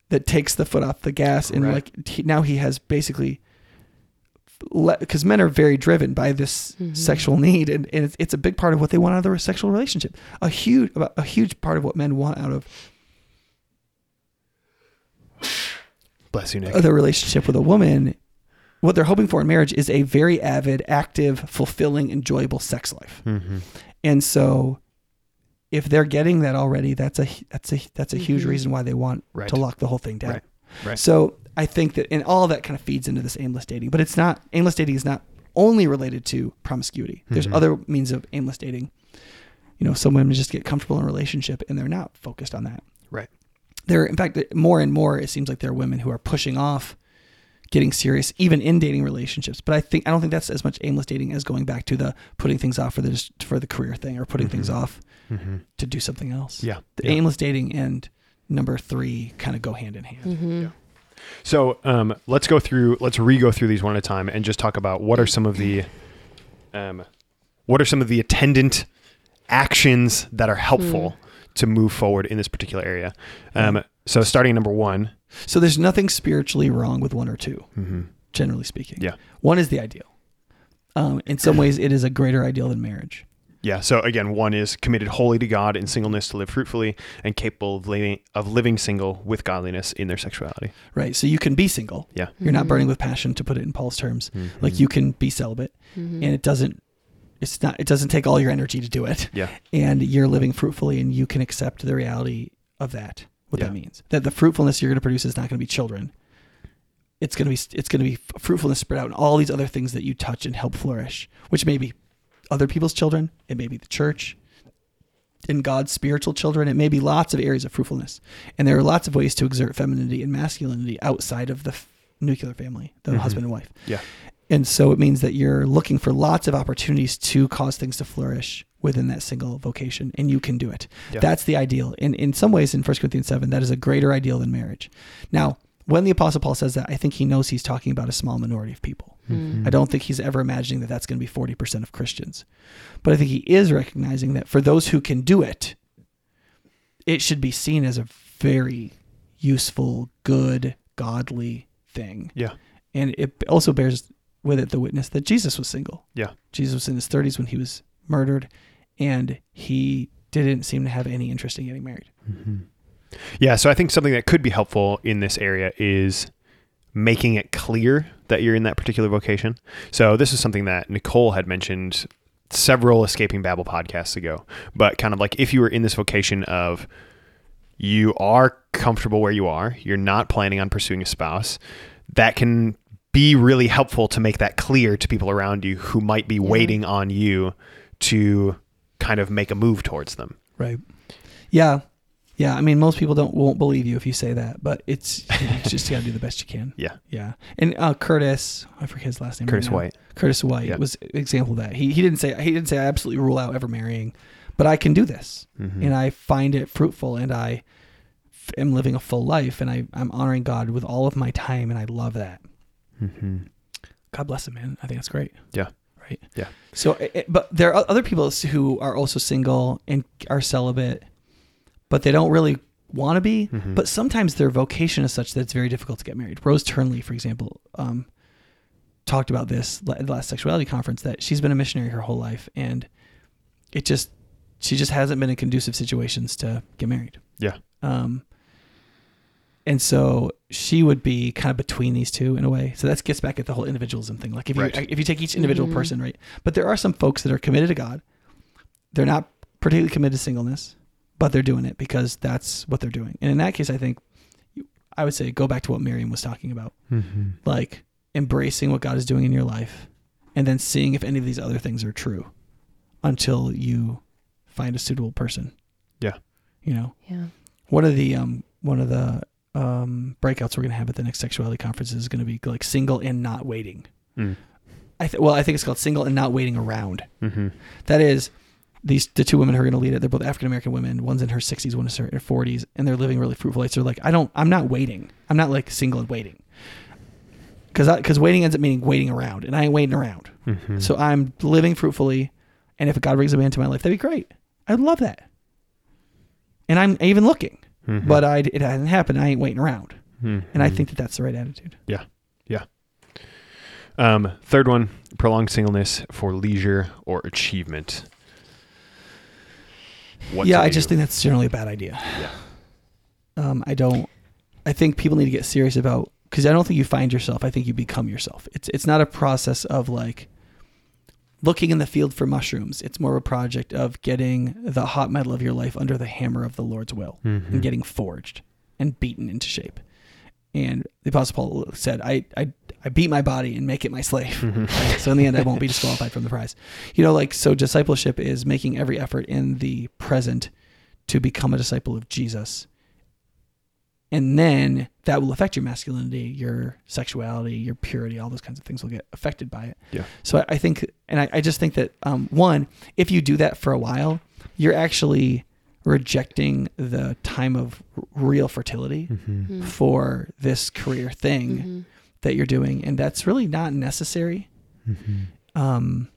that takes the foot off the gas, and Right. like he, now he has basically because men are very driven by this Mhm. sexual need, and, and it's, it's a big part of what they want out of their sexual relationship. A huge, a huge part of what men want out of Bless you, Nick. the relationship with a woman, what they're hoping for in marriage is a very avid, active, fulfilling, enjoyable sex life. mm-hmm. And so, if they're getting that already, that's a that's a that's a huge Mhm. reason why they want Right. to lock the whole thing down. Right. Right. So I think that, and all of that kind of feeds into this aimless dating. But it's not aimless dating is not only related to promiscuity. There's Mhm. other means of aimless dating. You know, some women just get comfortable in a relationship and they're not focused on that. Right. There, in fact, more and more, it seems like there are women who are pushing off getting serious, even in dating relationships. But I think I don't think that's as much aimless dating as going back to the putting things off for the for the career thing or putting things Mhm. off Mm-hmm. to do something else. Yeah. The yeah. aimless dating and number three kind of go hand in hand. Mhm. So um, let's go through. Let's re-go through these one at a time and just talk about what are some of the, um, what are some of the attendant actions that are helpful to move forward in this particular area. Um, so starting number one. So there's nothing spiritually wrong with one or two, Mm-hmm. generally speaking. Yeah. One is the ideal. Um, in some ways, it is a greater ideal than marriage. Yeah. So again, one is committed wholly to God in singleness to live fruitfully and capable of living of living single with godliness in their sexuality. Right. So you can be single. Yeah. You're not Mhm. burning with passion, to put it in Paul's terms. Mm-hmm. Like you can be celibate, Mhm. and it doesn't. It's not. It doesn't take all your energy to do it. Yeah. And you're living fruitfully, and you can accept the reality of that. What Yeah. that means. That the fruitfulness you're going to produce is not going to be children. It's going to be. It's going to be fruitfulness spread out in all these other things that you touch and help flourish, which may be other people's children. It may be the church. In God's spiritual children, it may be lots of areas of fruitfulness, and there are lots of ways to exert femininity and masculinity outside of the f- nuclear family, the Mhm. husband and wife. Yeah. And so it means that you're looking for lots of opportunities to cause things to flourish within that single vocation, and you can do it. Yeah. That's the ideal. And in some ways, in 1 Corinthians 7, that is a greater ideal than marriage. Now, when the Apostle Paul says that, I think he knows he's talking about a small minority of people. Mm-hmm. Mhm. I don't think he's ever imagining that that's going to be 40% of Christians. But I think he is recognizing that for those who can do it, it should be seen as a very useful, good, godly thing. Yeah. And it also bears with it the witness that Jesus was single. Yeah. Jesus was in his 30s when he was murdered, and he didn't seem to have any interest in getting married. Mm-hmm. Yeah, so I think something that could be helpful in this area is making it clear that you're in that particular vocation. So this is something that Nicole had mentioned several escaping babel podcasts ago, but kind of like if you were in this vocation of you are comfortable where you are, you're not planning on pursuing a spouse, that can be really helpful to make that clear to people around you who might be waiting on you to kind of make a move towards them. Right. Yeah. Yeah. I mean, most people don't won't believe you if you say that, but it's just you just got to do the best you can. Yeah. Yeah. And uh, Curtis, I forget his last name. Curtis now. White. Curtis White Yeah. was an example of that. He he didn't say he didn't say I absolutely rule out ever marrying, but I can do this, Mhm. and I find it fruitful, and I f- am living a full life, and I I'm honoring God with all of my time, and I love that. Mhm. God bless him, man. I think that's great. Yeah. Right. Yeah. So, it- it- but there are other people who are also single and are celibate, but they don't really want to be. Mhm. But sometimes their vocation is such that it's very difficult to get married. Rose Turnley, for example, um, talked about this at the last sexuality conference that she's been a missionary her whole life, and it just she just hasn't been in conducive situations to get married. Yeah. Um, and so she would be kind of between these two in a way. So that gets back at the whole individualism thing. Like if you Right. if you take each individual Mhm. person, right? But there are some folks that are committed to God. They're not particularly committed to singleness, but they're doing it because that's what they're doing. And in that case, I think I would say go back to what Miriam was talking about, Mm-hmm. like embracing what God is doing in your life, and then seeing if any of these other things are true, until you find a suitable person. Yeah. You know, Yeah. one of the um one of the um breakouts we're gonna have at the next sexuality conference is gonna be like single and not waiting. Mm. I th- well, I think it's called single and not waiting around. Mm-hmm. That is these the two women who are going to lead it. They're both African American women. One's in her 60s, one's in her 40s, and they're living really fruitful lives. They're like, I don't, I'm not waiting. I'm not like single and waiting. Because because waiting ends up meaning waiting around, and I ain't waiting around. Mm-hmm. So I'm living fruitfully, and if God brings a man into my life, that'd be great. I'd love that. And I'm even looking, Mhm. but I it hasn't happened. I ain't waiting around, Mhm. and I think that that's the right attitude. Yeah. Yeah. Um, third one, prolonged singleness for leisure or achievement. What yeah, I do. just think that's generally a bad idea. Yeah. Um, I don't. I think people need to get serious about because I don't think you find yourself. I think you become yourself. It's it's not a process of like looking in the field for mushrooms. It's more of a project of getting the hot metal of your life under the hammer of the Lord's will Mhm. and getting forged and beaten into shape. And the Apostle Paul said, "I I I beat my body and make it my slave." Mhm. Right? So in the end, I won't be disqualified from the prize. You know, like so, discipleship is making every effort in the present to become a disciple of Jesus, and then that will affect your masculinity, your sexuality, your purity. All those kinds of things will get affected by it. Yeah. So I, I think, and I, I just think that um, one, if you do that for a while, you're actually rejecting the time of r- real fertility Mhm. Mhm. for this career thing Mhm. That you're doing, and that's really not necessary. Mhm. Um,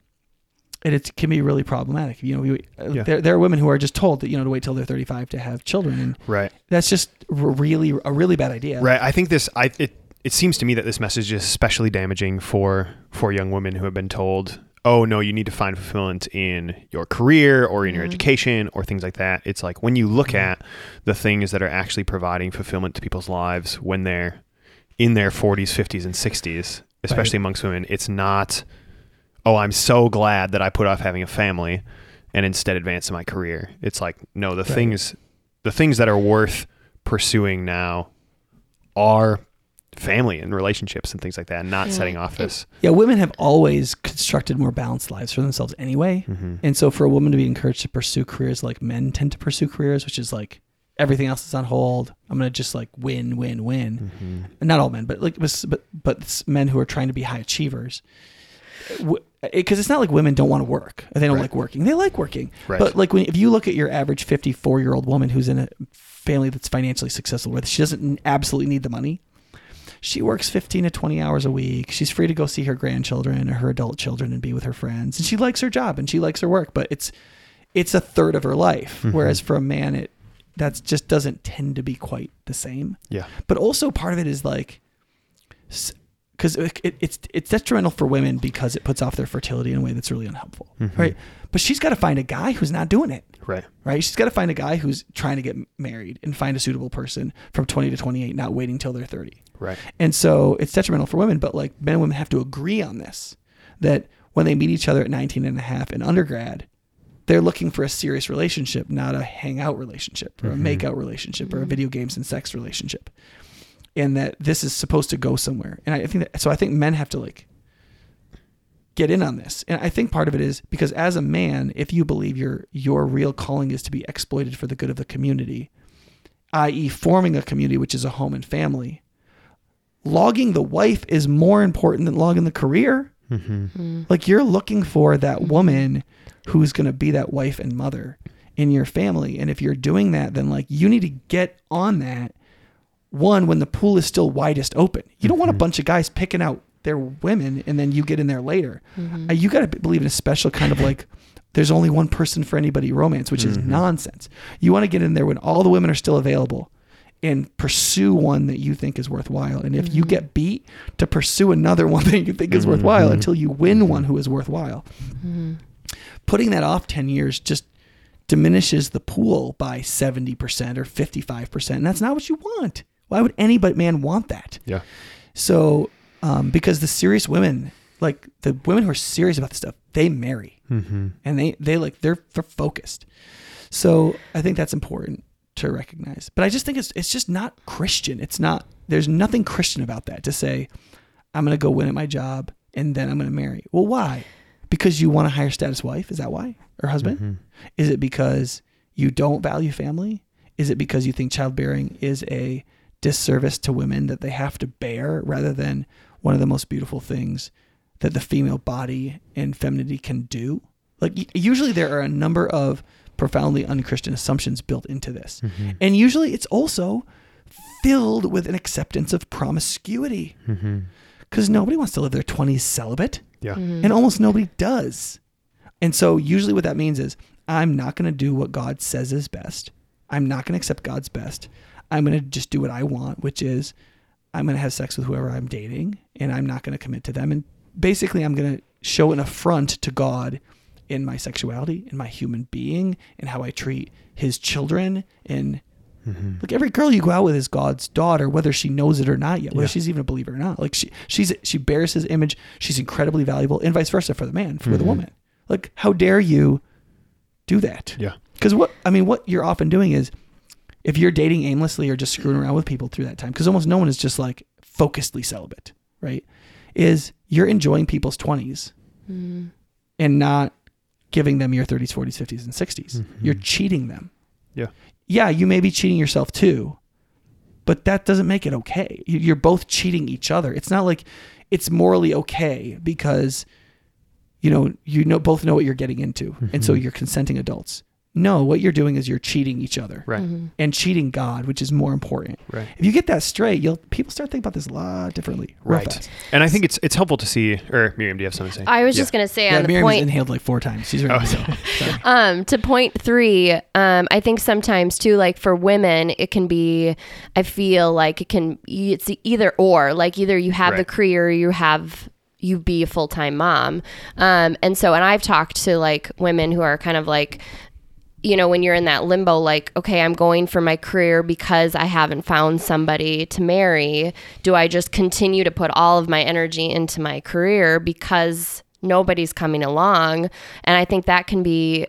and it can be really problematic. You know, we, Yeah. there there are women who are just told that you know to wait till they're 35 to have children, and Right. that's just really a really bad idea. Right. I think this. I it. It seems to me that this message is especially damaging for for young women who have been told, "Oh no, you need to find fulfillment in your career or in your Mhm. education or things like that." It's like when you look Mhm. at the things that are actually providing fulfillment to people's lives when they're in their 40s, 50s, and 60s, especially amongst women, it's not, "Oh, I'm so glad that I put off having a family and instead advance in my career." It's like, no, the Right. things, the things that are worth pursuing now are family and relationships and things like that, and not Yeah. setting off And- this. Yeah, women have always constructed more balanced lives for themselves anyway. Mm-hmm. And so for a woman to be encouraged to pursue careers like men tend to pursue careers, which is like everything else is on hold. I'm going to just like win, win, win. Mm-hmm. Not all men, but like but but, men who are trying to be high achievers. Because it's not like women don't want to work. They don't Right. like working. They like working. Right. But like when if you look at your average 54 year old woman who's in a family that's financially successful, where she doesn't absolutely need the money, she works 15 to 20 hours a week. She's free to go see her grandchildren or her adult children and be with her friends, and she likes her job and she likes her work. But it's it's a third of her life. Mhm. Whereas for a man, it that just doesn't tend to be quite the same. Yeah. But also part of it is like. Because it, it, it's it's detrimental for women because it puts off their fertility in a way that's really unhelpful, Mhm. right? But she's got to find a guy who's not doing it Right. right? She's got to find a guy who's trying to get married and find a suitable person from 20 to 28, not waiting till they're 30. Right. And so it's detrimental for women, but like men and women have to agree on this that when they meet each other at 19 and a half in undergrad, they're looking for a serious relationship, not a hangout relationship or a Mhm. make-out relationship or a Mhm. video games and sex relationship. And that this is supposed to go somewhere. And I think that, so I think men have to like get in on this. And I think part of it is because as a man, if you believe your your real calling is to be exploited for the good of the community, i.e., forming a community which is a home and family, logging the wife is more important than logging the career. Mm-hmm. Mm. Like you're looking for that woman who's going to be that wife and mother in your family. And if you're doing that, then like you need to get on that one when the pool is still widest open. You don't want a Mhm. bunch of guys picking out their women and then you get in there later. Mhm. Uh, You got to believe in a special kind of like there's only one person for anybody romance, which is Mhm. nonsense. You want to get in there when all the women are still available and pursue one that you think is worthwhile. And if you Mhm. get beat, to pursue another one that you think is worthwhile Mhm. until you win one who is worthwhile. Mhm. Putting that off 10 years just diminishes the pool by 70% or 55%. And that's not what you want. Why would any but man want that? Yeah. So, um, because the serious women, like the women who are serious about this stuff, they marry Mm-hmm. and they they like they're they're focused. So I think that's important to recognize. But I just think it's it's just not Christian. It's not. There's nothing Christian about that to say, I'm gonna go win at my job and then I'm gonna marry. Well, why? Because you want a higher status wife? Is that why? Or husband? Mm-hmm. Is it because you don't value family? Is it because you think childbearing is a disservice to women that they have to bear rather than one of the most beautiful things that the female body and femininity can do? Like, usually there are a number of profoundly unchristian assumptions built into this. Mm-hmm. And usually it's also filled with an acceptance of promiscuity Mm-hmm. because nobody wants to live their 20s celibate Yeah. and almost nobody does. And so usually what that means is I'm not going to do what God says is best. I'm not going to accept God's best. I'm going to just do what I want, which is I'm going to have sex with whoever I'm dating and I'm not going to commit to them and basically I'm going to show an affront to God in my sexuality, in my human being, and how I treat his children and Mm-hmm. like every girl you go out with is God's daughter, whether she knows it or not yet, whether Yeah. she's even a believer or not. Like she she's she bears his image, she's incredibly valuable, and vice versa for the man, for the Mhm. woman. Like how dare you do that? Yeah. Because what I mean, what you're often doing is if you're dating aimlessly or just screwing around with people through that time, because almost no one is just like focusedly celibate, right? Is you're enjoying people's twenties Mm. and not giving them your 30s, 40s, 50s, and 60s. Mhm. You're cheating them. Yeah. Yeah, you may be cheating yourself too, but that doesn't make it okay. You- You're both cheating each other. It's not like it's morally okay because you know you know both know what you're getting into, and so Mhm. you're consenting adults. No, what you're doing is you're cheating each other Right. Mhm. and cheating God, which is more important. Right. If you get that straight, you'll people start thinking about this a lot differently. Right. fast. And I think it's it's helpful to see. Or Miriam, do you have something to say? I was Yeah. just gonna say Yeah, on the Miriam's point inhaled like four times. She's ready Oh. to um to point three um i think sometimes too like for women it can be i feel like it can it's either or like either you have the career or you have you be a full-time mom um and so and i've talked to like women who are kind of like you know when you're in that limbo like okay i'm going for my career because i haven't found somebody to marry do i just continue to put all of my energy into my career because nobody's coming along and i think that can be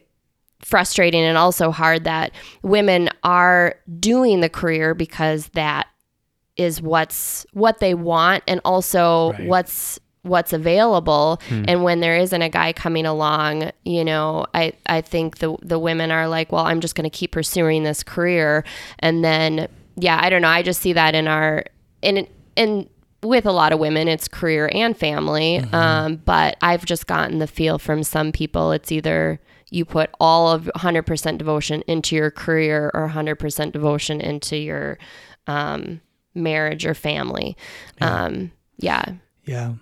frustrating and also hard that women are doing the career because that is what's what they want and also Right. what's what's available. And when there isn't a guy coming along you know i i think the the women are like well i'm just going to keep pursuing this career. And then yeah i don't know. I just see that in our in in with a lot of women it's career and family. Um, but i've just gotten the feel from some people it's either you put all of 100% devotion into your career or 100% devotion into your um, marriage or family. Um, yeah. Yeah.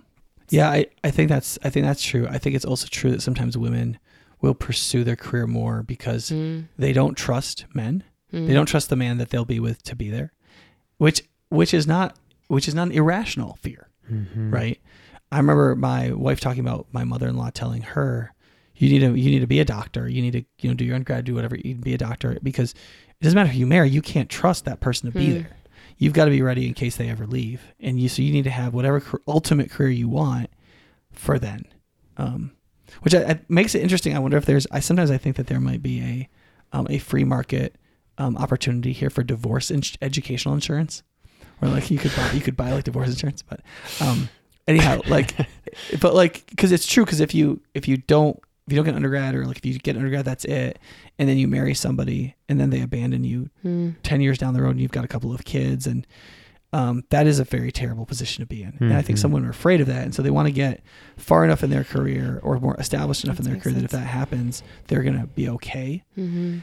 Yeah, I, I think that's I think that's true. I think it's also true that sometimes women will pursue their career more because Mm. they don't trust men. Mm. They don't trust the man that they'll be with to be there. Which which is not which is not an irrational fear, Mhm. right? I remember my wife talking about my mother-in-law telling her, "You need to you need to be a doctor. You need to you know do your undergrad, do whatever. You need to be a doctor because it doesn't matter who you marry. You can't trust that person to be Hmm. there. You've got to be ready in case they ever leave, and you so you need to have whatever ultimate career you want for then." Um, which I, I, makes it interesting. I wonder if there's. I sometimes I think that there might be a um, a free market um, opportunity here for divorce in- educational insurance, where like you could buy you could buy like divorce insurance. But um, anyhow, like, but like because it's true. Because if you if you don't if you don't get undergrad or like if you get undergrad, that's it, and then you marry somebody and then they abandon you Mm. ten years down the road and you've got a couple of kids and. Um, that is a very terrible position to be in, and I think Mhm. some women are afraid of that, and so they want to get far enough in their career or more established enough in their makes career that if that happens, they're gonna be okay. hmm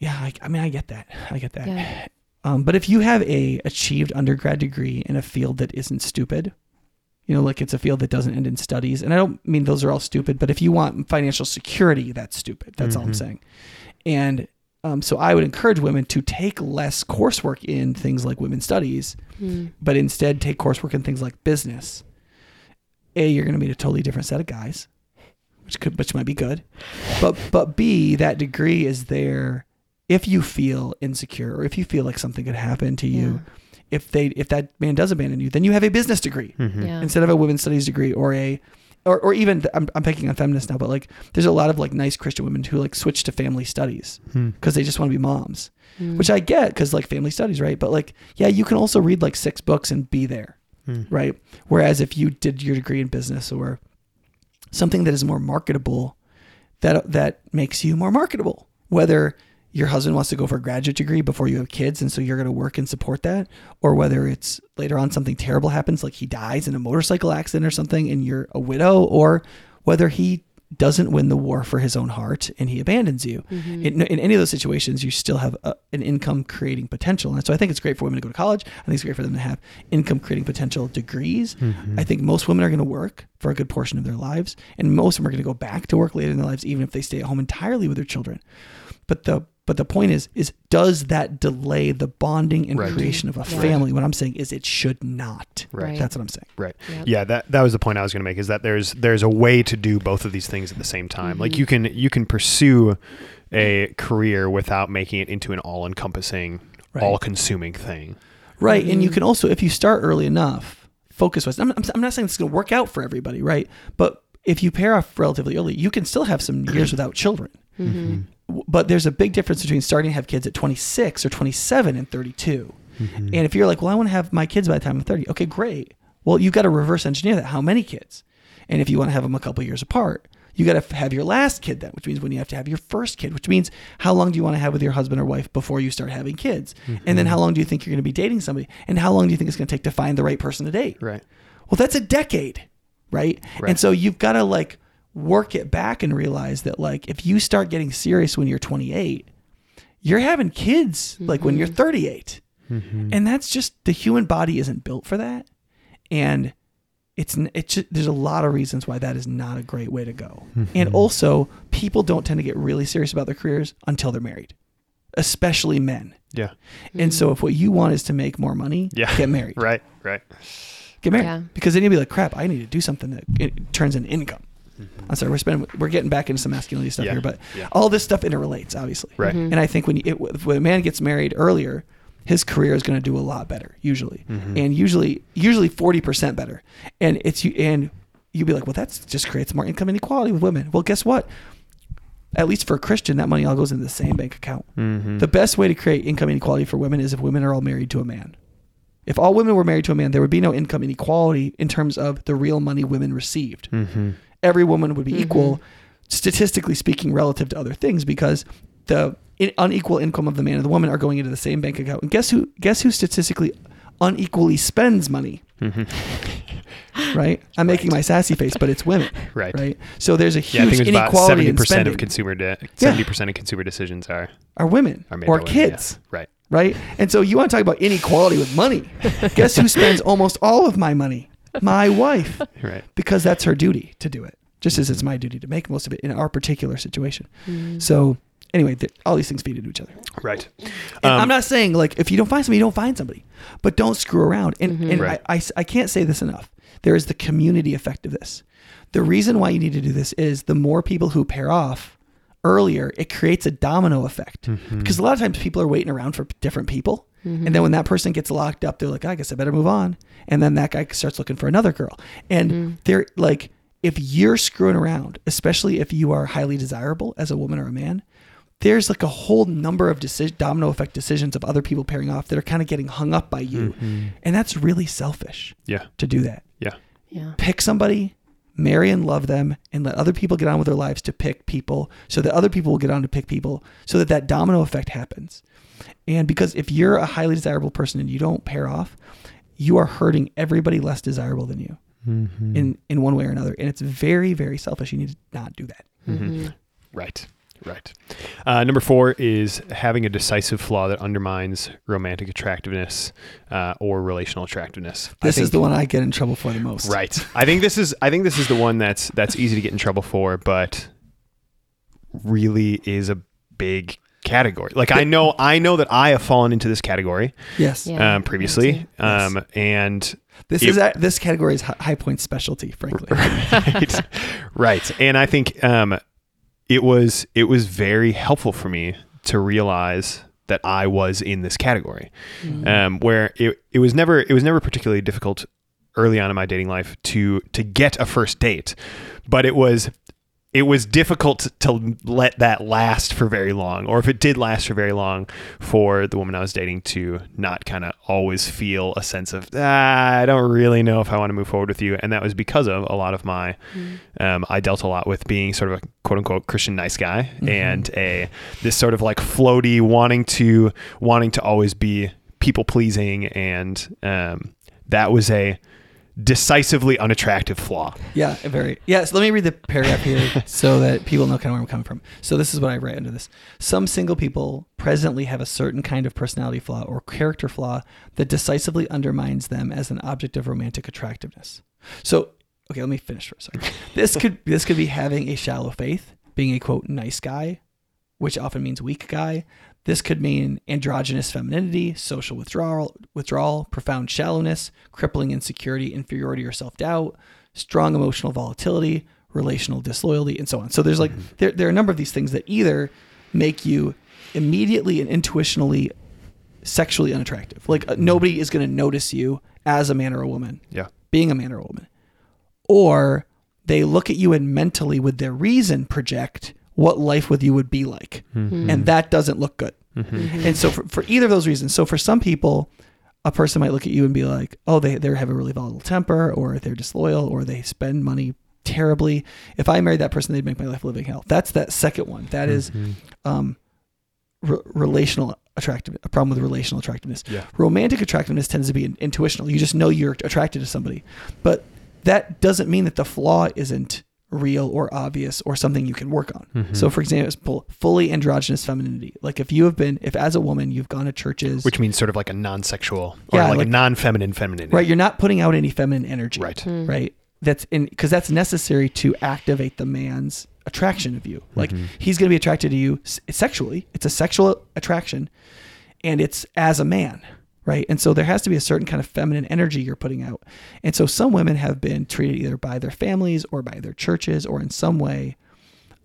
Yeah, I, I mean, I get that. I get that. Yeah. Um, but if you have a achieved undergrad degree in a field that isn't stupid, you know, like it's a field that doesn't end in studies, and I don't mean those are all stupid, but if you want financial security, that's stupid. That's all I'm Mhm. saying. And um, so I would encourage women to take less coursework in things like women's studies, Mm. but instead take coursework in things like business. A, you're going to meet a totally different set of guys, which could which might be good, but but B, that degree is there if you feel insecure or if you feel like something could happen to you, if they if that man does abandon you, then you have a business degree Mhm. Yeah. instead of a women's studies degree or a or, or even I'm, I'm picking on feminists now, but like there's a lot of like nice Christian women who like switch to family studies Hmm. because they just want to be moms, Mm. which I get because like family studies, right? But like yeah, you can also read like six books and be there, Hmm. right? Whereas if you did your degree in business or something that is more marketable, that that makes you more marketable, whether your husband wants to go for a graduate degree before you have kids and so you're going to work and support that? Or whether it's later on something terrible happens like he dies in a motorcycle accident or something and you're a widow or whether he doesn't win the war for his own heart and he abandons you. Mm-hmm. in, in any of those situations you still have a, an income creating potential. And so i think it's great for women to go to college. I think it's great for them to have income creating potential degrees. Mm-hmm. i think most women are going to work for a good portion of their lives and most of them are going to go back to work later in their lives even if they stay at home entirely with their children but the but the point is is does that delay the bonding and Right. creation of a Yeah. family what i'm saying is it should not Right. that's what i'm saying Right. Yep. Yeah, that that was the point I was going to make is that there's there's a way to do both of these things at the same time. Like Mhm. you can you can pursue a career without making it into an all-encompassing, Right. all-consuming thing. Right. And you Mhm. can also, if you start early enough, focus wise. I'm, I'm, I'm not saying it's going to work out for everybody, right? But if you pair off relatively early, you can still have some years without children. Mm-hmm. But there's a big difference between starting to have kids at 26 or 27 and 32. Mm-hmm. And if you're like, well, I want to have my kids by the time I'm 30, okay, great. Well, you've got to reverse engineer that. How many kids? And if you want to have them a couple years apart, you got to have your last kid then, which means when you have to have your first kid, which means how long do you want to have with your husband or wife before you start having kids? Mm-hmm. And then how long do you think you're going to be dating somebody? And how long do you think it's going to take to find the right person to date? Right. Well, that's a decade, right? Right. And so you've got to like work it back and realize that like if you start getting serious when you're 28, you're having kids like when you're mm-hmm. 38. Mm-hmm. And that's just the human body isn't built for that. And it's it's just, there's a lot of reasons why that is not a great way to go. Mm-hmm. And also, people don't tend to get really serious about their careers until they're married. Especially men. Yeah. And so if what you want is to make more money, Yeah. get married. Right. Right. Get married. Yeah. Because then you'll be like, crap, I need to do something that it turns in income. I'm sorry, we're spending, we're getting back into some masculinity stuff Yeah. here, but Yeah. all this stuff interrelates, obviously. Right. And I think when you, it, when a man gets married earlier, his career is going to do a lot better, usually, Mm-hmm. and usually, usually forty percent better. And it's you, and you'd be like, well, that just creates more income inequality with women. Well, guess what? At least for a Christian, that money all goes into the same bank account. Mm-hmm. The best way to create income inequality for women is if women are all married to a man. If all women were married to a man, there would be no income inequality in terms of the real money women received. mm-hmm. Every woman would be Mhm. equal, statistically speaking, relative to other things, because the unequal income of the man and the woman are going into the same bank account. And guess who? Guess who statistically unequally spends money? Mm-hmm. Right? I'm making my sassy face, but it's women. Right. Right. So there's a Yeah, I huge think inequality Seventy percent of consumer de- seventy percent of consumer decisions are are women are or women, yeah. kids. Right. right? And so you want to talk about inequality with money. Guess who spends almost all of my money? My wife, Right. because that's her duty to do it, just as it's my duty to make most of it in our particular situation. Mm-hmm. So, anyway, th- all these things feed into each other. Right. Um, I'm not saying like if you don't find somebody, you don't find somebody, but don't screw around. And, and Right. I, I s- I can't say this enough. There is the community effect of this. The reason why you need to do this is the more people who pair off earlier, it creates a domino effect. Mm-hmm. Because a lot of times people are waiting around for different people. And then when that person gets locked up, they're like, I guess I better move on. And then that guy starts looking for another girl. And mm-hmm. they're like, if you're screwing around, especially if you are highly desirable as a woman or a man, there's like a whole number of decision, domino effect decisions of other people pairing off that are kind of getting hung up by you. Mm-hmm. And that's really selfish Yeah. to do that. Yeah. Yeah. Pick somebody, marry and love them, and let other people get on with their lives to pick people so that other people will get on to pick people so that that domino effect happens. And because if you're a highly desirable person and you don't pair off, you are hurting everybody less desirable than you Mm-hmm. in, in one way or another. And it's very, very selfish. You need to not do that. Mm-hmm. Right. Right. Uh, number four is having a decisive flaw that undermines romantic attractiveness uh, or relational attractiveness. I This is the one I get in trouble for the most. Right. I think this is I think this is the one that's that's easy to get in trouble for, but really is a big category. Like I know I know that I have fallen into this category Yes. Yeah. um, previously, me too. um, and This It- is a, this category is high point specialty, frankly. right, right. And I think um, it was it was very helpful for me to realize that I was in this category, um, where it, it was never it was never particularly difficult early on in my dating life to to get a first date, but it was it was difficult to let that last for very long, or if it did last for very long, for the woman I was dating to not kind of always feel a sense of ah, I don't really know if I want to move forward with you, and that was because of a lot of my um, I dealt a lot with being sort of a quote unquote Christian nice guy and a this sort of like floaty wanting to wanting to always be people pleasing, and um, that was a decisively unattractive flaw. Yeah, very. Yeah, so let me read the paragraph here so that people know kind of where I'm coming from. So this is what I write under this. Some single people presently have a certain kind of personality flaw or character flaw that decisively undermines them as an object of romantic attractiveness. So, okay, let me finish for a second. This could this could be having a shallow faith, being a quote nice guy, which often means weak guy. This could mean androgynous femininity, social withdrawal, withdrawal, profound shallowness, crippling insecurity, inferiority, or self-doubt, strong emotional volatility, relational disloyalty, and so on. So there's like there, there are a number of these things that either make you immediately and intuitionally sexually unattractive. Like uh, nobody is going to notice you as a man or a woman Yeah. being a man or a woman. Or they look at you and mentally, with their reason, project what life with you would be like. Mm-hmm. And that doesn't look good. Mm-hmm. And so, for, for either of those reasons, so for some people, a person might look at you and be like, oh, they, they have a really volatile temper, or they're disloyal, or they spend money terribly. If I married that person, they'd make my life a living hell. That's that second one. That is mm-hmm. um, re- relational attractiveness, a problem with relational attractiveness. Yeah. Romantic attractiveness tends to be in- intuitional. You just know you're attracted to somebody, but that doesn't mean that the flaw isn't real or obvious or something you can work on. Mm-hmm. So, for example, it's fully androgynous femininity. Like if you have been, if as a woman you've gone to churches, Which means sort of like a non-sexual or Yeah, like, like- a non-feminine femininity. right, you're not putting out any feminine energy. Right. right? That's in because that's necessary to activate the man's attraction of you. Like he's going to be attracted to you sexually. It's a sexual attraction, and it's as a man, right? And so there has to be a certain kind of feminine energy you're putting out. And so some women have been treated either by their families or by their churches or in some way,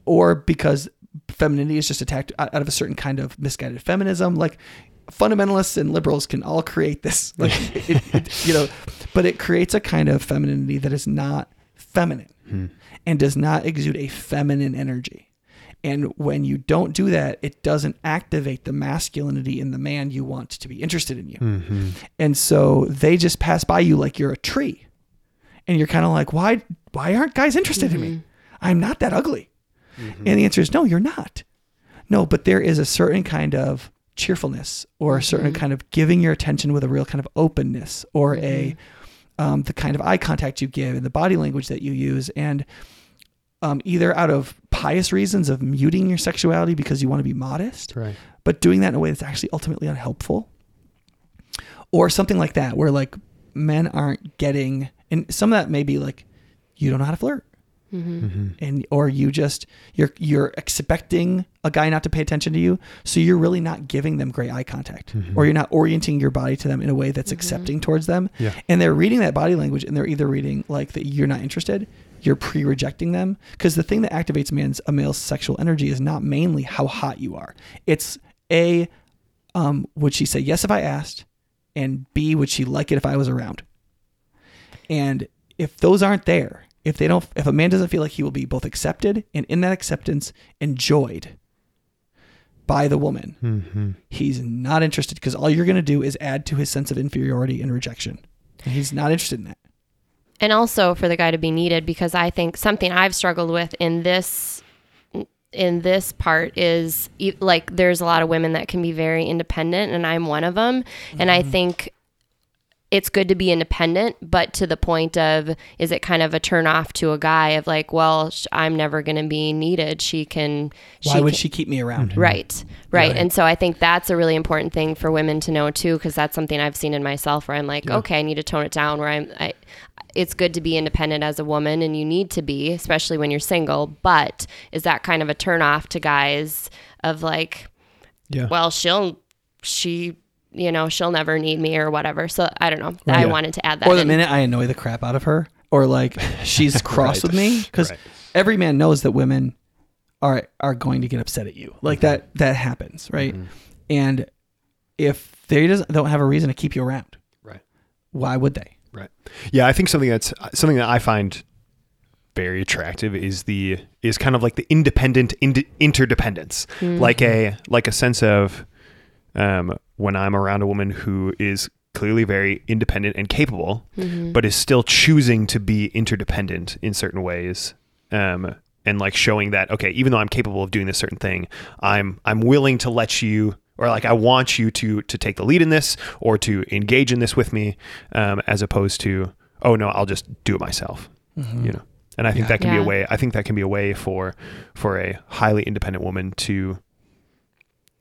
or because femininity is just attacked out of a certain kind of misguided feminism, like fundamentalists and liberals can all create this like it, it, you know but it creates a kind of femininity that is not feminine hmm. and does not exude a feminine energy and when you don't do that it doesn't activate the masculinity in the man you want to be interested in you. Mm-hmm. And so they just pass by you like you're a tree. And you're kind of like why why aren't guys interested in me? Mm-hmm. I'm not that ugly. Mm-hmm. And the answer is no you're not. No, but there is a certain kind of cheerfulness or a certain kind of giving your attention with a real kind of openness or a um, the kind of eye contact you give and the body language that you use. And um, either out of pious reasons of muting your sexuality because you want to be modest Right. but doing that in a way that's actually ultimately unhelpful. Or something like that where like men aren't getting and some of that may be like you don't know how to flirt. Mm-hmm. Mm-hmm. And or you just you're you're expecting a guy not to pay attention to you so you're really not giving them great eye contact. Mm-hmm. Or you're not orienting your body to them in a way that's accepting towards them. Yeah. and they're reading that body language and they're either reading like that you're not interested you're pre-rejecting them because the thing that activates man's a male's sexual energy is not mainly how hot you are it's a um, would she say yes if i asked and b would she like it if i was around and if those aren't there, if they don't, if a man doesn't feel like he will be both accepted and in that acceptance enjoyed by the woman, Mm-hmm. he's not interested because all you're going to do is add to his sense of inferiority and rejection. And he's not interested in that. And also for the guy to be needed because I think something I've struggled with in this in this part is e- like there's a lot of women that can be very independent and I'm one of them and I mm-hmm. think it's good to be independent but to the point of is it kind of a turn off to a guy of like well sh- I'm never going to be needed she can Why would can- she keep me around? Mm-hmm. Right, right. And so I think that's a really important thing for women to know too, because that's something I've seen in myself where I'm like, okay, I need to tone it down. Where I'm, I, it's good to be independent as a woman, and you need to be, especially when you're single. But is that kind of a turn off to guys of like, Yeah. well, she'll, she, you know, she'll never need me or whatever. So I don't know. I Yeah. wanted to add that. Or the in. minute I annoy the crap out of her, or like she's cross Right. with me, because Right. every man knows that women are are going to get upset at you. Like that that happens, right? Mhm. And if they doesn't don't have a reason to keep you around, Right. why would they? Right. Yeah, I think something that's something that I find very attractive is the is kind of like the independent ind- interdependence, like a like a sense of um, when I'm around a woman who is clearly very independent and capable, Mhm. but is still choosing to be interdependent in certain ways. Um, and like showing that okay, even though I'm capable of doing this certain thing, I'm I'm willing to let you or like I want you to to take the lead in this or to engage in this with me, um, as opposed to oh no, I'll just do it myself. You know, and I think Yeah. that can be a way. I think that can be a way for for a highly independent woman to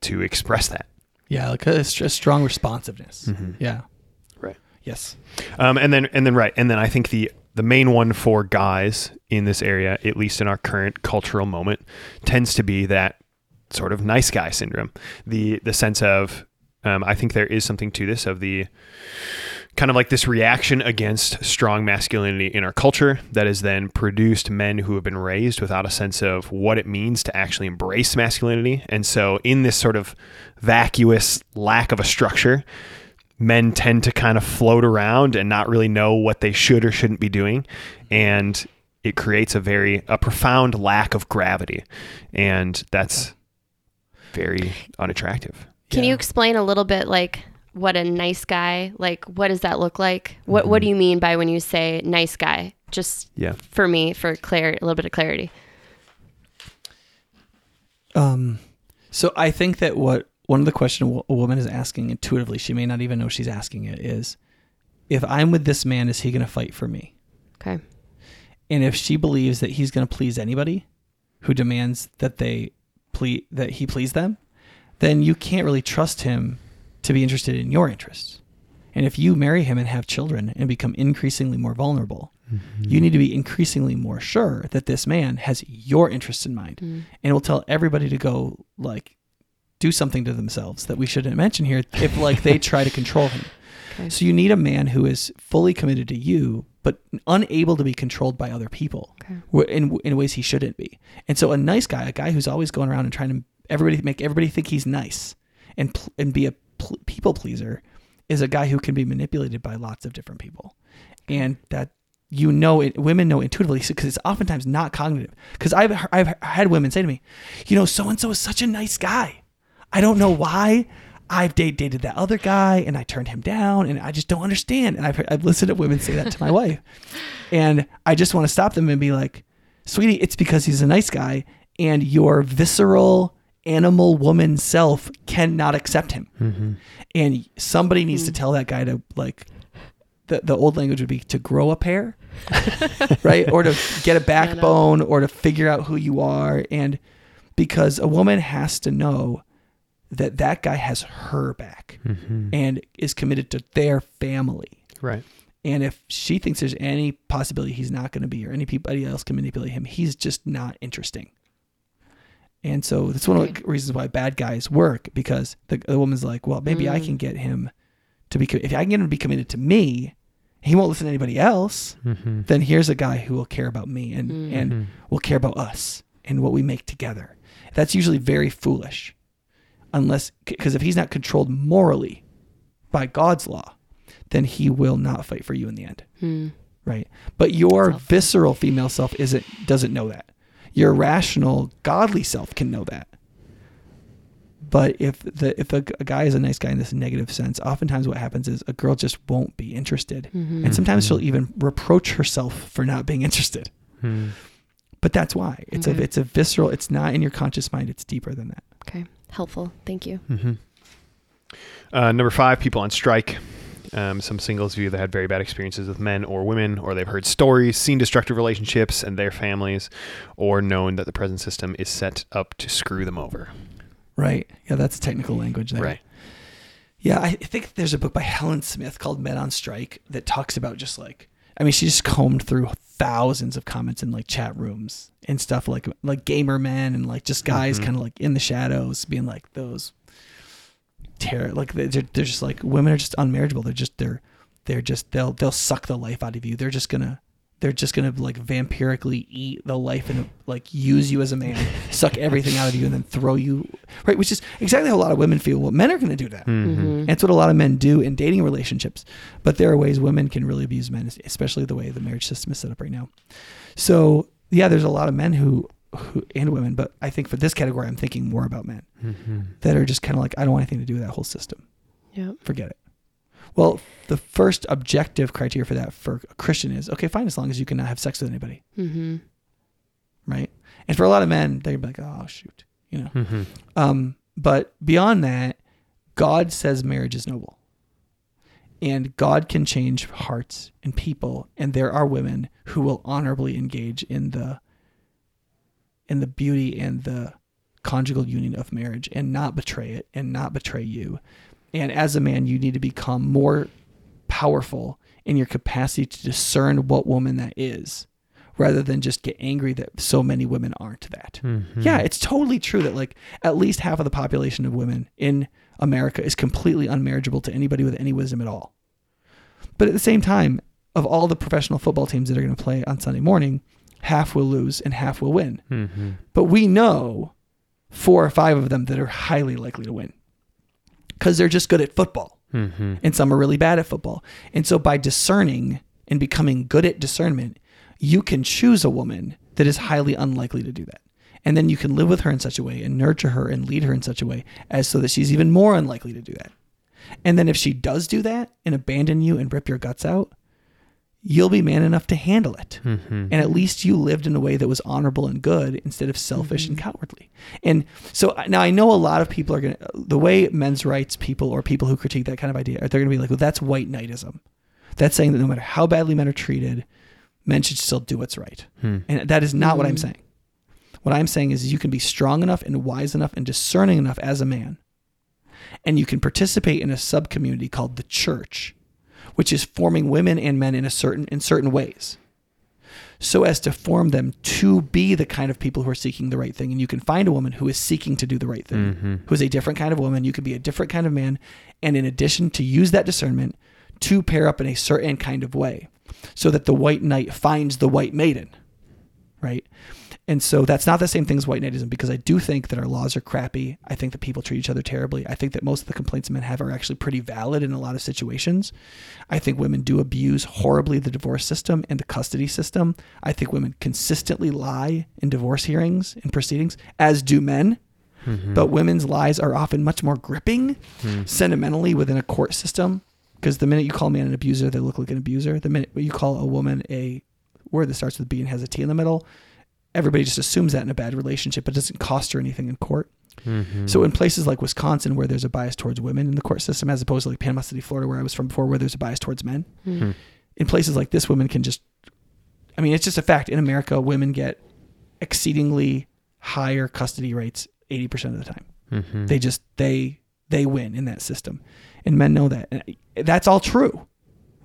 to express that. Yeah, like a, a strong responsiveness. Yeah. Right. Yes. Um, and then and then right, and then I think the the main one for guys in this area, at least in our current cultural moment, tends to be that sort of nice guy syndrome. The the sense of um, I think there is something to this of the kind of like this reaction against strong masculinity in our culture that has then produced men who have been raised without a sense of what it means to actually embrace masculinity. And so in this sort of vacuous lack of a structure, men tend to kind of float around and not really know what they should or shouldn't be doing and it creates a very a profound lack of gravity and that's very unattractive Can Yeah. you explain a little bit like what a nice guy like what does that look like? What what do you mean by when you say nice guy? Just yeah for me for clarity, a little bit of clarity. Um, so I think that what one of the questions a woman is asking intuitively, she may not even know she's asking it, is if I'm with this man, is he going to fight for me? Okay. And if she believes that he's going to please anybody who demands that they ple- that he please them, then you can't really trust him to be interested in your interests. And if you marry him and have children and become increasingly more vulnerable, mm-hmm. you need to be increasingly more sure that this man has your interests in mind mm. and will tell everybody to go like do something to themselves that we shouldn't mention here if like they try to control him. Okay. So you need a man who is fully committed to you but unable to be controlled by other people Okay. in in ways he shouldn't be. And so a nice guy, a guy who's always going around and trying to everybody make everybody think he's nice and and be a pl- people pleaser is a guy who can be manipulated by lots of different people. And that you know it, women know intuitively because it's oftentimes not cognitive. Because I've I've had women say to me, you know, so and so is such a nice guy. I don't know why. I've date, dated that other guy and I turned him down and I just don't understand. And I've, I've listened to women say that to my wife. And I just want to stop them and be like, sweetie, it's because he's a nice guy and your visceral animal woman self cannot accept him. Mm-hmm. And somebody needs to mm. tell that guy to like, the, the old language would be to grow a pair, right? Or to get a backbone or to figure out who you are. And because a woman has to know that that guy has her back mm-hmm. and is committed to their family. right And if she thinks there's any possibility he's not going to be or anybody else can manipulate him, he's just not interesting. And so that's one of the reasons why bad guys work because the, the woman's like, well, maybe I mm. can get him to be, if I can get him to be committed to me, he won't listen to anybody else. Mm-hmm. Then here's a guy who will care about me and, and mm. mm-hmm. will care about us and what we make together. That's usually very foolish unless, because if he's not controlled morally by God's law, then he will not fight for you in the end. Hmm. Right. But your visceral female self isn't doesn't know that. Your rational, godly self can know that. But if the if a, a guy is a nice guy in this negative sense, oftentimes what happens is a girl just won't be interested, mm-hmm. and sometimes she'll mm-hmm. even reproach herself for not being interested. Hmm. But that's why it's Okay. a mm-hmm. it's a visceral. It's not in your conscious mind. It's deeper than that. Okay. Helpful. Thank you. Uh, number five, people on strike. Um, some singles view that had very bad experiences with men or women, or they've heard stories, seen destructive relationships and their families, or known that the present system is set up to screw them over. Right. Yeah, that's technical language there. Right. Yeah, I think there's a book by Helen Smith called Men on Strike that talks about just like I mean, she just combed through thousands of comments in like chat rooms and stuff like like gamer men and like just guys mm-hmm. kind of like in the shadows being like those terror like they're, they're just like women are just unmarriageable. They're just they're they're just they'll they'll suck the life out of you. They're just gonna they're just gonna like vampirically eat the life and like use you as a man, suck everything out of you, and then throw you right, which is exactly how a lot of women feel. Well, men are gonna do that. Mm-hmm. Mhm. That's what a lot of men do in dating relationships. But there are ways women can really abuse men, especially the way the marriage system is set up right now. So yeah, there's a lot of men who, who and women, but I think for this category, I'm thinking more about men Mm-hmm. that are just kind of like, I don't want anything to do with that whole system. Yeah. Forget it. Well, the first objective criteria for that for a Christian is okay, fine, as long as you cannot have sex with anybody, Mm-hmm. right? And for a lot of men, they're like, oh shoot, you know. Mm-hmm. Um, but beyond that, God says marriage is noble. And God can change hearts and people, and there are women who will honorably engage in the in the beauty and the conjugal union of marriage and not betray it and not betray you. And as a man, you need to become more powerful in your capacity to discern what woman that is rather than just get angry that so many women aren't that. Mm-hmm. Yeah, it's totally true that like at least half of the population of women in America is completely unmarriageable to anybody with any wisdom at all. But at the same time, of all the professional football teams that are going to play on Sunday morning, half will lose and half will win. Mm-hmm. But we know four or five of them that are highly likely to win because they're just good at football Mm-hmm. and some are really bad at football. And so by discerning and becoming good at discernment, you can choose a woman that is highly unlikely to do that. And then you can live with her in such a way and nurture her and lead her in such a way as so that she's even more unlikely to do that. And then if she does do that and abandon you and rip your guts out, you'll be man enough to handle it. Mm-hmm. And at least you lived in a way that was honorable and good instead of selfish and cowardly. And so now I know a lot of people are going to, the way men's rights people or people who critique that kind of idea, they're going to be like, well, that's white knightism. That's saying that no matter how badly men are treated, men should still do what's right. Hmm. And that is not what I'm Mhm. saying. What I'm saying is you can be strong enough and wise enough and discerning enough as a man. And you can participate in a sub community called the church, which is forming women and men in a certain in certain ways. So as to form them to be the kind of people who are seeking the right thing. And you can find a woman who is seeking to do the right thing, Mm-hmm. who is a different kind of woman. You could be a different kind of man. And in addition to use that discernment to pair up in a certain kind of way so that the white knight finds the white maiden. Right. And so that's not the same thing as white knightism because I do think that our laws are crappy. I think that people treat each other terribly. I think that most of the complaints men have are actually pretty valid in a lot of situations. I think women do abuse horribly the divorce system and the custody system. I think women consistently lie in divorce hearings and proceedings, as do men. Mm-hmm. But women's lies are often much more gripping Hmm. sentimentally within a court system. Because the minute you call a man an abuser, they look like an abuser. The minute you call a woman a word that starts with B and has a T in the middle, everybody just assumes that in a bad relationship. but It doesn't cost her anything in court. Mm-hmm. So in places like Wisconsin, where there's a bias towards women in the court system, as opposed to like Panama City, Florida, where I was from before, where there's a bias towards men, Hmm. in places like this, women can just, I mean, it's just a fact. In America, women get exceedingly higher custody rates 80% of the time. Mm-hmm. They just, they, they win in that system. And men know that. And that's all true.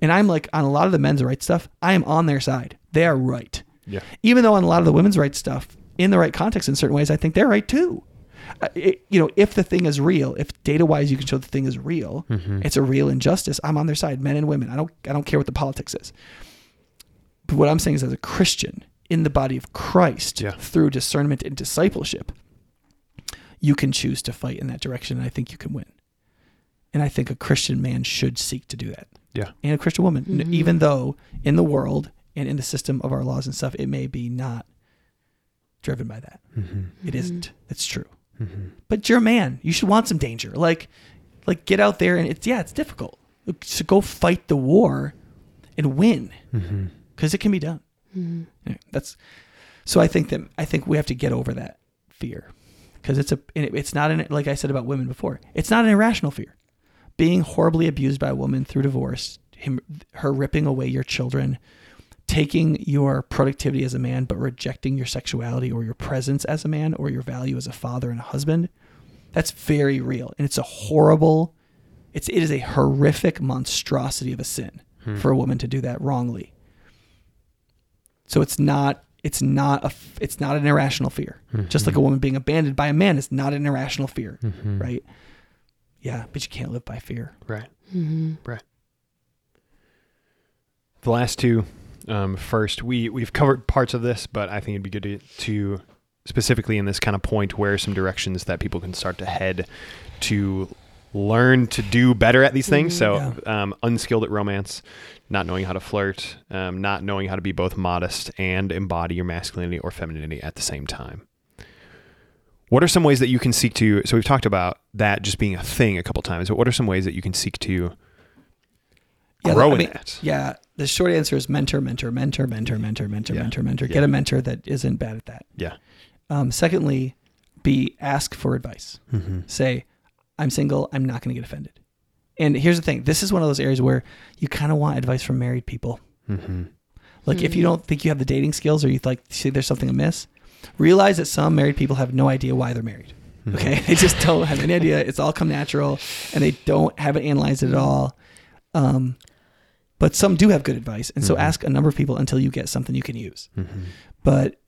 And I'm like, on a lot of the men's rights stuff, I am on their side. They are right. Yeah. Even though on a lot of the women's rights stuff, in the right context, in certain ways, I think they're right too. Uh, it, you know, if the thing is real, if data wise you can show the thing is real, Mm-hmm. it's a real injustice. I'm on their side, men and women. I don't I don't care what the politics is. But what I'm saying is as a Christian in the body of Christ Yeah. through discernment and discipleship, you can choose to fight in that direction and I think you can win. And I think a Christian man should seek to do that. Yeah. And a Christian woman, n- Mhm. even though in the world and in the system of our laws and stuff, it may be not driven by that. Mm-hmm. It isn't. It's true Mm-hmm. but you're a man. You should want some danger. Like, like get out there and it's yeah, it's difficult. So go fight the war and win Mm-hmm. because it can be done. Mhm. Yeah, that's so. I think that I think we have to get over that fear because it's a and it- it's not an like I said about women before. It's not an irrational fear. Being horribly abused by a woman through divorce, him her ripping away your children, taking your productivity as a man but rejecting your sexuality or your presence as a man or your value as a father and a husband. That's very real and it's a horrible it's it is a horrific monstrosity of a sin Hmm. for a woman to do that wrongly. So it's not it's not a f- it's not an irrational fear. Just like a woman being abandoned by a man is not an irrational fear, Mm-hmm. right? Yeah, but you can't live by fear. Right. Mhm. The last two um, first. We we've covered parts of this, but I think it'd be good to, to specifically in this kind of point where some directions that people can start to head to learn to do better at these things. So, um, unskilled at romance, not knowing how to flirt, um, not knowing how to be both modest and embody your masculinity or femininity at the same time. What are some ways that you can seek to? So we've talked about that just being a thing a couple times, but what are some ways that you can seek to Yeah, grow I in mean, that? Yeah, the short answer is mentor, mentor, mentor, mentor, mentor, mentor, Yeah. mentor, mentor. Yeah. Get a mentor that isn't bad at that. Yeah. Um, secondly, be ask for advice. Mm-hmm. Say, I'm single. I'm not going to get offended. And here's the thing: this is one of those areas where you kind of want advice from married people. Mm-hmm. Like, if you don't think you have the dating skills, or you like see there's something amiss, realize that some married people have no idea why they're married. Mm-hmm. Okay, they just don't have any idea. It's all come natural, and they don't haven't analyzed it at all. Um, but some do have good advice, and so Mhm. ask a number of people until you get something you can use. Mm-hmm. But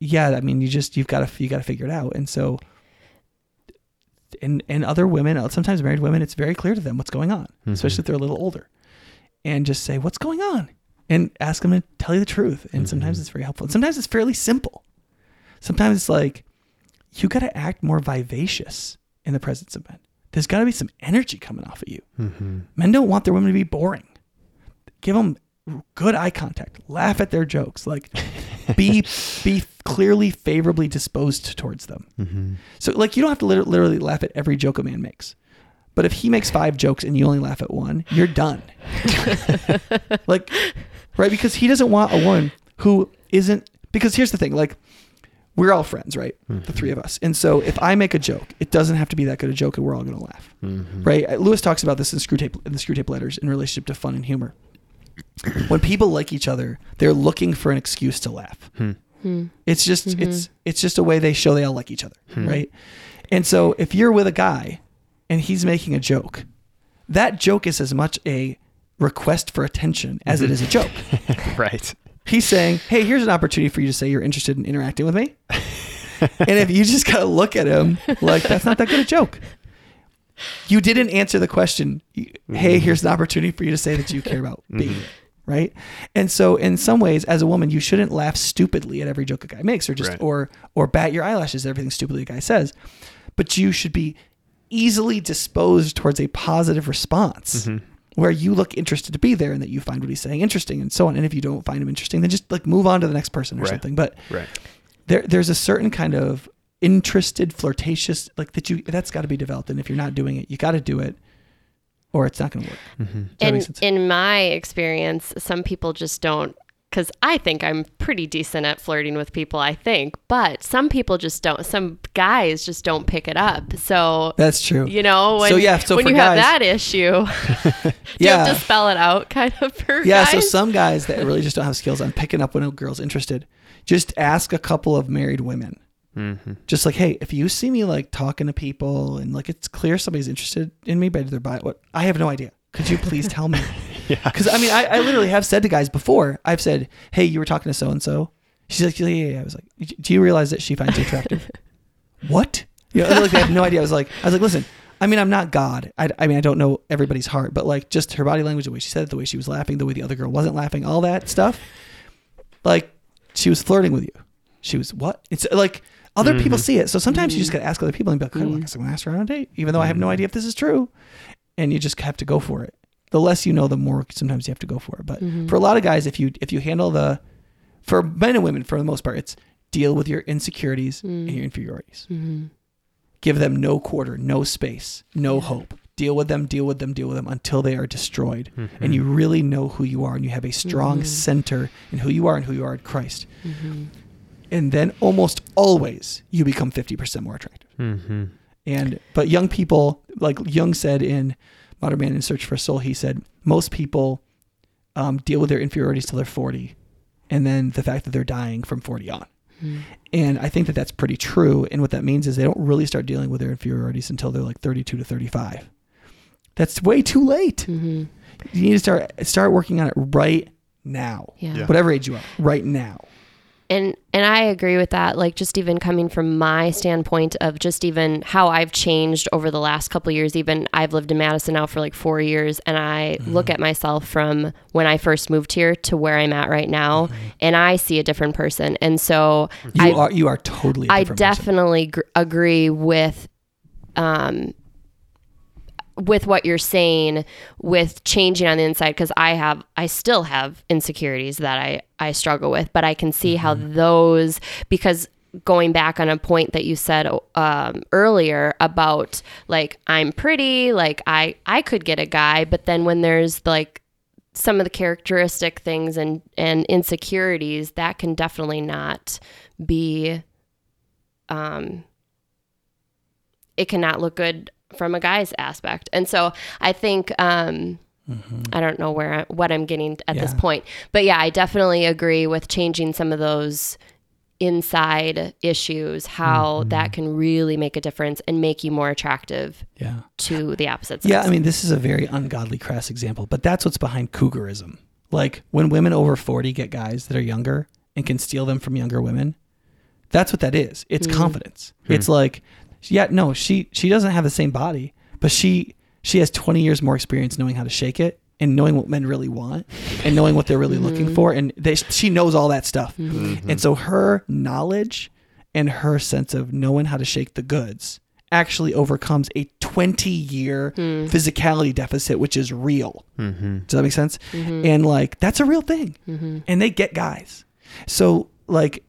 yeah, I mean, you just you've got to you got to figure it out, and so. And, and other women, uh, sometimes married women, it's very clear to them what's going on, especially if they're a little older, and just say what's going on, and ask them to tell you the truth. And sometimes Mhm. it's very helpful. And sometimes it's fairly simple. Sometimes it's like you got to act more vivacious in the presence of men. There's got to be some energy coming off of you. Mm-hmm. Men don't want their women to be boring. Give them good eye contact. Laugh at their jokes. Like be be clearly favorably disposed towards them. Mm-hmm. So like you don't have to lit- literally laugh at every joke a man makes. But if he makes five jokes and you only laugh at one, you're done. like right because he doesn't want a woman who isn't because here's the thing like we're all friends, right? The three of us. And so if I make a joke, it doesn't have to be that good a joke and we're all going to laugh Mm-hmm. right? Lewis talks about this in Screwtape in the Screwtape letters in relationship to fun and humor. When people like each other, they're looking for an excuse to laugh. Hmm. hmm. It's just mm-hmm. it's it's just a way they show they all like each other, hmm. right? And so if you're with a guy and he's making a joke, that joke is as much a request for attention as it mm-hmm. is a joke. Right. He's saying, "Hey, here's an opportunity for you to say you're interested in interacting with me." and if you just gotta look at him like that's not that good a joke, you didn't answer the question. Hey, mm-hmm. here's an opportunity for you to say that you care about me, mm-hmm. right? And so, in some ways, as a woman, you shouldn't laugh stupidly at every joke a guy makes, or just Right. or or bat your eyelashes at everything stupidly a guy says. But you should be easily disposed towards a positive response mm-hmm. where you look interested to be there and that you find what he's saying interesting and so on. And if you don't find him interesting, then just like move on to the next person or Right. something. But Right. there there's a certain kind of interested, flirtatious like that you that's got to be developed. And if you're not doing it, you got to do it, or it's not going to work. Mm-hmm. Does that make And sense? in my experience, some people just don't, because I think I'm pretty decent at flirting with people, I think, but some people just don't, some guys just don't pick it up. So, That's true. you know, when, So, yeah, so when for you have that issue, you yeah. have to spell it out kind of for yeah, guys. so some guys that really just don't have skills on picking up when a girl's interested, just ask a couple of married women. Mm-hmm. Just like, hey, if you see me like talking to people and like it's clear somebody's interested in me, but they're by what I have no idea. Could you please tell me? Yeah. Because I mean, I, I literally have said to guys before. I've said, "Hey, you were talking to so and so." She's like, "Yeah, yeah, yeah." I was like, "Do you realize that she finds you attractive?" what? You know, and, like they have no idea. I was like, I was like, listen. I mean, I'm not God. I, I mean, I don't know everybody's heart, but like just her body language, the way she said it, the way she was laughing, the way the other girl wasn't laughing, all that stuff. Like she was flirting with you. She was what? It's like other people mm-hmm. see it. So sometimes you just mm-hmm. gotta ask other people and be like, well, I guess I'm gonna ask her on a date, even though I have no mm-hmm. idea if this is true. And you just have to go for it. The less you know, the more sometimes you have to go for it. But for a lot of guys, if you if you handle the for men and women for the most part, it's deal with your insecurities and mm. your inferiorities. Give them no quarter, no space, no hope. Deal with them, deal with them, deal with them until they are destroyed. And you really know who you are and you have a strong center in who you are and who you are in Christ. And then almost always you become 50% more attractive. Mm-hmm. And but young people, like Jung said in Modern Man in Search for Soul, he said most people um, deal with their inferiorities till they're 40, and then the fact that they're dying from 40 on. And I think that that's pretty true. And what that means is they don't really start dealing with their inferiorities until they're like 32 to 35. That's way too late. You need to start start working on it right now, Yeah. Yeah. whatever age you are, right now. And and I agree with that. Like just even coming from my standpoint of just even how I've changed over the last couple of years. Even I've lived in Madison now for like four years, and I Mm-hmm. look at myself from when I first moved here to where I'm at right now, and I see a different person. And so Mm-hmm. You I, are you are totally. I definitely gr- agree with um with what you're saying with changing on the inside because I have I still have insecurities that I I struggle with but I can see how Mm-hmm. those because going back on a point that you said um, earlier about like I'm pretty like I I could get a guy but then when there's like some of the characteristic things and and insecurities that can definitely not be um it cannot look good from a guy's aspect and so i think um i don't know where I, what i'm getting at this Mm-hmm. Point but yeah i definitely agree with changing some of those inside issues how Mm-hmm. that can really make a difference and make you more attractive Yeah. to the opposite sex. Yeah, I mean, this is a very ungodly, crass example, but that's what's behind cougarism. Like when women over 40 get guys that are younger and can steal them from younger women, that's what that is. It's confidence. It's like, yeah, no, she she doesn't have the same body, but she she has 20 years more experience knowing how to shake it and knowing what men really want and knowing what they're really mm-hmm. looking for and they, she knows all that stuff. Mm-hmm. Mm-hmm. And so her knowledge and her sense of knowing how to shake the goods actually overcomes a 20 year hmm. physicality deficit which is real. Mm-hmm. Does that make sense? And like that's a real thing. And they get guys. So like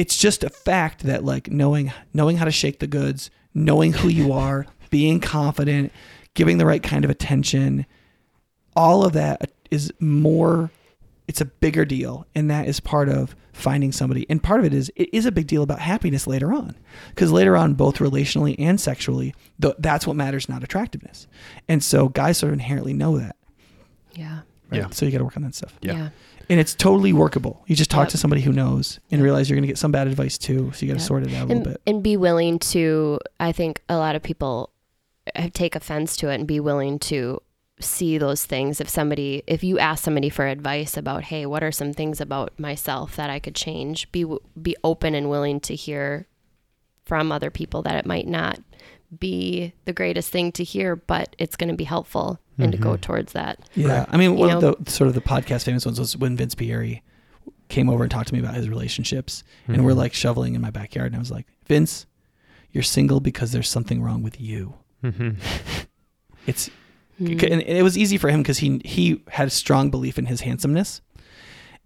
it's just a fact that like knowing knowing how to shake the goods, knowing who you are, being confident, giving the right kind of attention, all of that is more it's a bigger deal and that is part of finding somebody and part of it is it is a big deal about happiness later on because later on both relationally and sexually th- that's what matters not attractiveness and so guys sort of inherently know that yeah. right? Yeah. so you got to work on that stuff Yeah. Yeah. And it's totally workable. You just talk Yep. to somebody who knows and realize you're going to get some bad advice too so you got to Yep. sort it out a little And, bit. and be willing to I think a lot of people uh, take offense to it and be willing to see those things. If somebody if you ask somebody for advice about hey what are some things about myself that I could change? be be open and willing to hear from other people that it might not be the greatest thing to hear but it's going to be helpful and to go towards that Yeah, I mean, You one of know? the sort of the podcast famous ones was when Vince Pieri came over and talked to me about his relationships, and we're like shoveling in my backyard, and I was like, Vince, you're single because there's something wrong with you. Mm-hmm. It's Mm-hmm. and it was easy for him because he he had a strong belief in his handsomeness,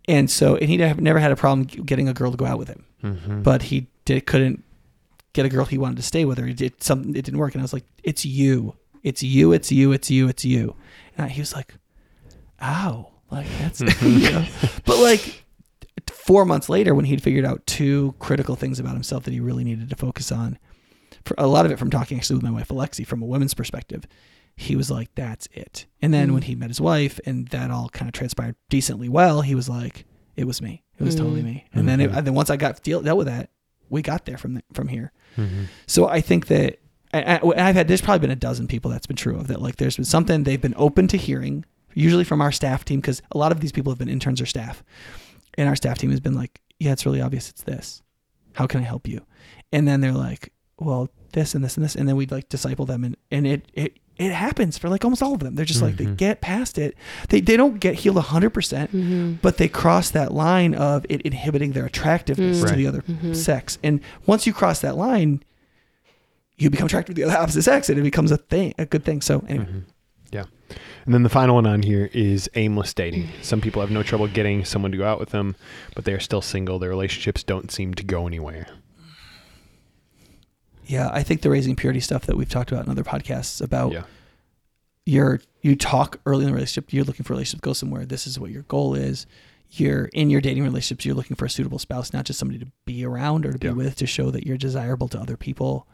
and so and he never had a problem getting a girl to go out with him, Mm-hmm. but he did couldn't get a girl he wanted to stay with her. He did something it didn't work, and I was like, it's you, it's you, it's you, it's you, it's you, and he was like, ow, like that's you know? but like four months later when he'd figured out two critical things about himself that he really needed to focus on for a lot of it from talking actually with my wife alexi from a women's perspective he was like that's it. And then when mm. he met his wife and that all kind of transpired decently well he was like it was me. It was totally mm. me. And then it, mm-hmm. and then once i got deal, dealt with that we got there from the, from here. Mm-hmm. so I think that I, I, I've had there's probably been a dozen people that's been true of that. Like there's been something they've been open to hearing, usually from our staff team, because a lot of these people have been interns or staff, and our staff team has been like, "Yeah, it's really obvious. It's this. How can I help you?" And then they're like, "Well, this and this and this," and then we'd like disciple them, and and it it it happens for like almost all of them. They're just like they mm-hmm. get past it. They they don't get healed hundred percent, Mm-hmm. but they cross that line of it inhibiting their attractiveness mm. to Right. the other mm-hmm. sex. And once you cross that line, you become attracted to the other opposite sex, and it becomes a thing, a good thing. So anyway, mm-hmm. Yeah. And then the final one on here is aimless dating. Some people have no trouble getting someone to go out with them, but they are still single. Their relationships don't seem to go anywhere. yeah, I think the raising purity stuff that we've talked about in other podcasts about Yeah. you're you talk early in the relationship, you're looking for a relationship to go somewhere. This is what your goal is. You're in your dating relationships, you're looking for a suitable spouse, not just somebody to be around or to be Yeah. with to show that you're desirable to other people.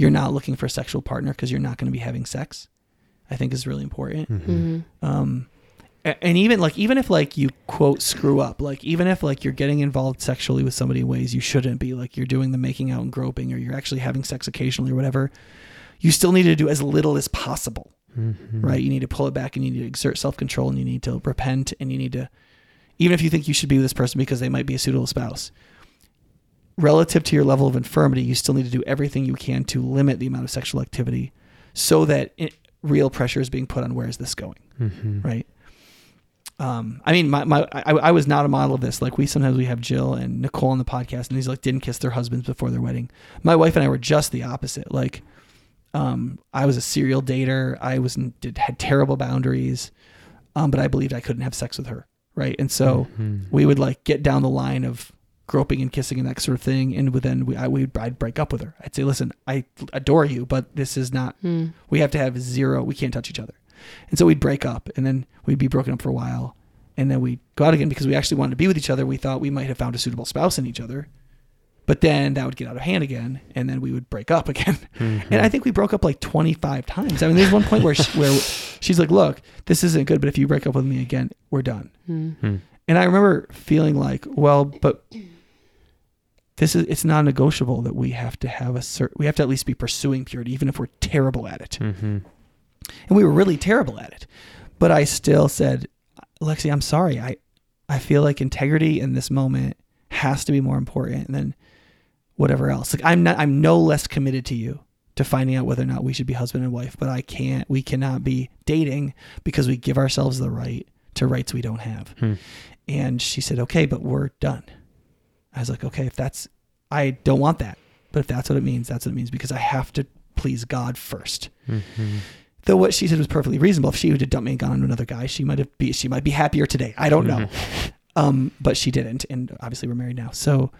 You're not looking for a sexual partner because you're not going to be having sex. I think is really important. Mm-hmm. um and even like even if like you quote screw up like even if like you're getting involved sexually with somebody in ways you shouldn't be like you're doing the making out and groping or you're actually having sex occasionally or whatever you still need to do as little as possible Mm-hmm. right you need to pull it back and you need to exert self-control and you need to repent and you need to even if you think you should be with this person because they might be a suitable spouse relative to your level of infirmity, you still need to do everything you can to limit the amount of sexual activity so that it, real pressure is being put on where is this going, Mm-hmm. right? Um, I mean, my, my I, I was not a model of this. Like we sometimes we have Jill and Nicole on the podcast, and these like didn't kiss their husbands before their wedding. My wife and I were just the opposite. Like, um, I was a serial dater. I was did had terrible boundaries, um, but I believed I couldn't have sex with her, right? And so Mhm. we would like get down the line of groping and kissing and that sort of thing, and then we I would I'd break up with her. I'd say, listen, I adore you, but this is not. Mm. We have to have zero. We can't touch each other, and so we'd break up, and then we'd be broken up for a while, and then we'd go out again because we actually wanted to be with each other. We thought we might have found a suitable spouse in each other, but then that would get out of hand again, and then we would break up again. Mm-hmm. And I think we broke up like 25 times. I mean, there's one point where she, where she's like, "Look, this isn't good, but if you break up with me again, we're done." Mm. Hmm. And I remember feeling like, well, but this is it's non-negotiable that we have to have a certain we have to at least be pursuing purity even if we're terrible at it. Mm-hmm. And we were really terrible at it. But I still said, "Lexi, I'm sorry. I I feel like integrity in this moment has to be more important than whatever else. Like I'm not I'm no less committed to you to finding out whether or not we should be husband and wife, but I can't we cannot be dating because we give ourselves the right to rights we don't have. Hmm. And she said, "Okay, but we're done." I was like, "Okay, if that's I don't want that. But if that's what it means, that's what it means because I have to please God first. Mm-hmm. Though what she said was perfectly reasonable. If she would have dumped me and gone on to another guy, she might have be she might be happier today. I don't know. Um, but she didn't, and obviously we're married now. So,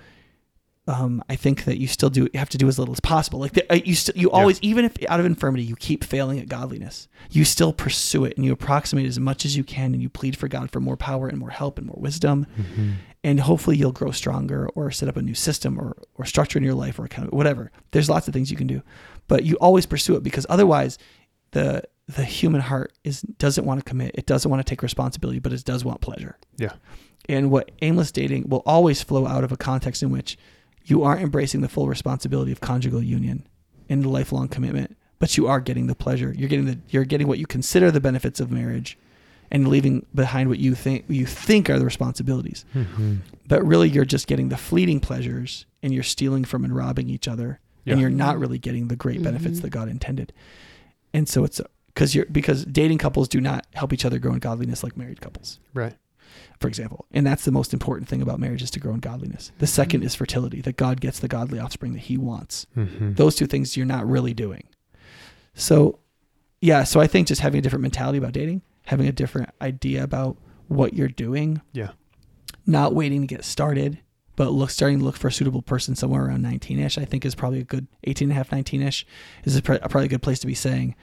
um, I think that you still do you have to do as little as possible. Like the, uh, you, still you always, even if out of infirmity you keep failing at godliness, you still pursue it and you approximate as much as you can, and you plead for God for more power and more help and more wisdom, Mm-hmm. and hopefully you'll grow stronger or set up a new system or or structure in your life or kind of whatever. There's lots of things you can do, but you always pursue it because otherwise, the the human heart is doesn't want to commit. It doesn't want to take responsibility, but it does want pleasure. Yeah. And what aimless dating will always flow out of a context in which you aren't embracing the full responsibility of conjugal union and the lifelong commitment, but you are getting the pleasure. You're getting the you're getting what you consider the benefits of marriage and leaving behind what you think you think are the responsibilities. Mm-hmm. But really you're just getting the fleeting pleasures and you're stealing from and robbing each other Yeah. and you're not really getting the great benefits Mhm. that God intended. And so it's because you're because dating couples do not help each other grow in godliness like married couples Right. For example. And that's the most important thing about marriage is to grow in godliness. The second is fertility, that God gets the godly offspring that he wants. Mm-hmm. Those two things you're not really doing. So, yeah, so I think just having a different mentality about dating, having a different idea about what you're doing, Yeah. not waiting to get started, but look starting to look for a suitable person somewhere around 19ish, I think is probably a good 18 and a half, 19ish is a, pr- probably a good place to be saying,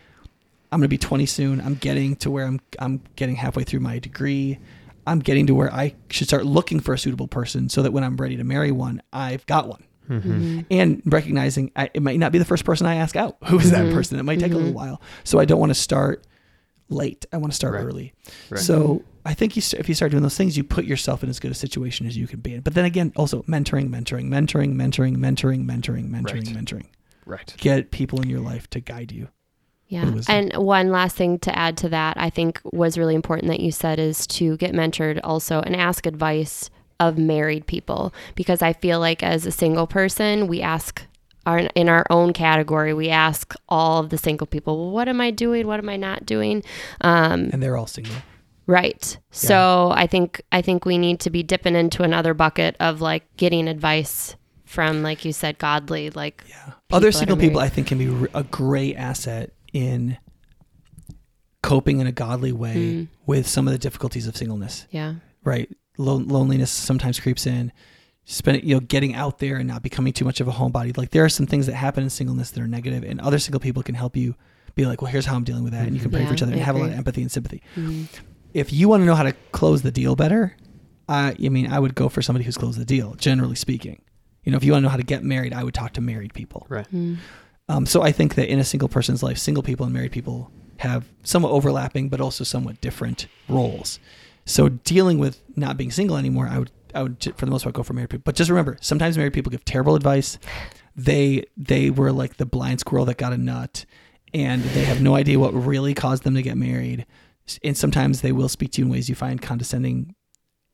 I'm going to be 20 soon. I'm getting to where I'm I'm getting halfway through my degree. I'm getting to where I should start looking for a suitable person so that when I'm ready to marry one, I've got one. Mm-hmm. And recognizing I, it might not be the first person I ask out. Who is that Mhm. person? It might take a little Mhm. while. So I don't want to start late. I want to start Right. early. Right. So I think you, if you start doing those things, you put yourself in as good a situation as you can be in. But then again, also mentoring, mentoring, mentoring, mentoring, mentoring, mentoring, mentoring, Right. mentoring. Right. Get people in your life to guide you. Yeah. And one last thing to add to that, I think was really important that you said is to get mentored also and ask advice of married people because I feel like as a single person, we ask our in our own category, we ask all of the single people, well, what am I doing? What am I not doing? Um, And they're all single. Right. So I think I think we need to be dipping into another bucket of like getting advice from, like you said, godly. Like Yeah. Other single people. I think, can be a great asset in coping in a godly way Mm. with some of the difficulties of singleness. yeah, Right. Lon- loneliness sometimes creeps in. Spend you know getting out there and not becoming too much of a homebody. Like there are some things that happen in singleness that are negative, and other single people can help you be like, well, here's how I'm dealing with that, and you can pray Yeah, for each other and have a lot of empathy and sympathy. Mm. If you want to know how to close the deal better, uh, I mean, I would go for somebody who's closed the deal. Generally speaking, you know, if you want to know how to get married, I would talk to married people. Right. Mm. Um, so I think that in a single person's life, single people and married people have somewhat overlapping, but also somewhat different roles. So dealing with not being single anymore, I would, I would for the most part go for married people. But just remember, sometimes married people give terrible advice. They, they were like the blind squirrel that got a nut, and they have no idea what really caused them to get married. And sometimes they will speak to you in ways you find condescending,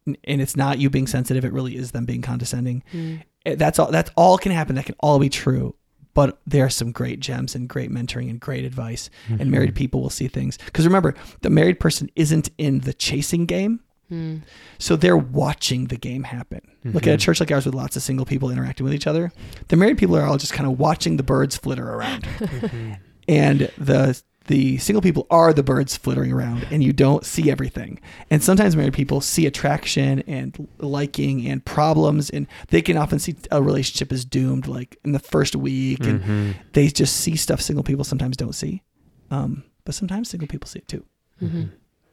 and it's not you being sensitive; it really is them being condescending Mm. Eh, That's all. That's all can happen. That can all be true. But there are some great gems and great mentoring and great advice. And mm-hmm. married people will see things because remember, the married person isn't in the chasing game. Hmm. So they're watching the game happen. Look at a mm-hmm. church like ours with lots of single people interacting with each other. The married people are all just kind of watching the birds flitter around. Mm-hmm. and the the single people are the birds flittering around and you don't see everything. And sometimes married people see attraction and liking and problems and they can often see a relationship is doomed like in the first week and they just see stuff single people sometimes don't see. Um, but sometimes single people see it too.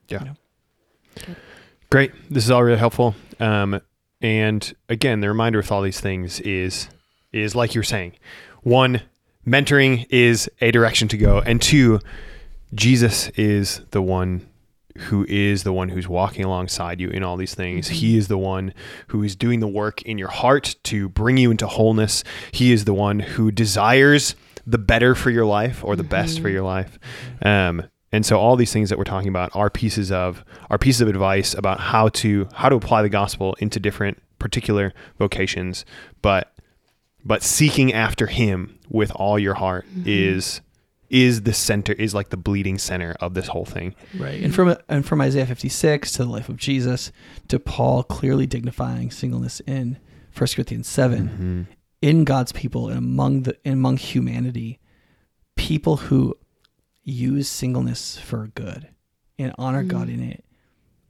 Yeah. You know? Great. This is all really helpful. Um, and again, the reminder with all these things is is like you're saying, one, mentoring is a direction to go, and two, Jesus is the one who is the one who's walking alongside you in all these things. He is the one who is doing the work in your heart to bring you into wholeness. He is the one who desires the better for your life or the best for your life. Um, and so all these things that we're talking about are pieces of are pieces of advice about how to how to apply the gospel into different particular vocations, but but seeking after him with all your heart mm-hmm. is is the center is like the bleeding center of this whole thing. Right. And from and from Isaiah 56 to the life of Jesus to Paul clearly dignifying singleness in 1 Corinthians 7 mm-hmm. in God's people and among the and among humanity people who use singleness for good and honor God mm. in it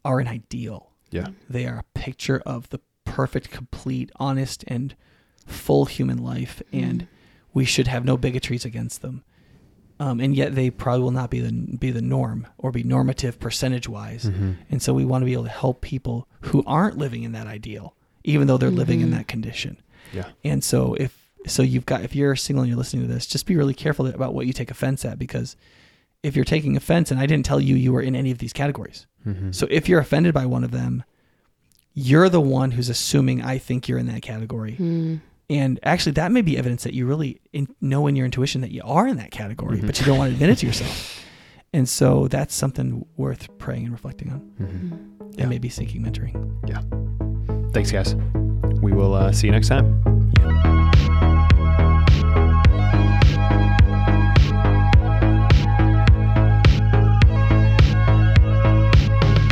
are an ideal. Yeah. They are a picture of the perfect, complete, honest and full human life mm-hmm. and we should have no bigotries against them um, and yet they probably will not be the be the norm or be normative percentage wise. Mm-hmm. And so we want to be able to help people who aren't living in that ideal, even though they're living in mm-hmm. that condition. Yeah. And so if so, you've got if you're single and you're listening to this, just be really careful about what you take offense at because if you're taking offense, and I didn't tell you you were in any of these categories, so if you're offended by one of them, you're the one who's assuming I think you're in that category. Hmm. And actually, that may be evidence that you really in, know in your intuition that you are in that category, mm-hmm. but you don't want to admit it to yourself. And so that's something worth praying and reflecting on, mm-hmm. Mm-hmm. Yeah. and maybe seeking mentoring. Yeah. Thanks guys. We will uh, see you next time. Yeah.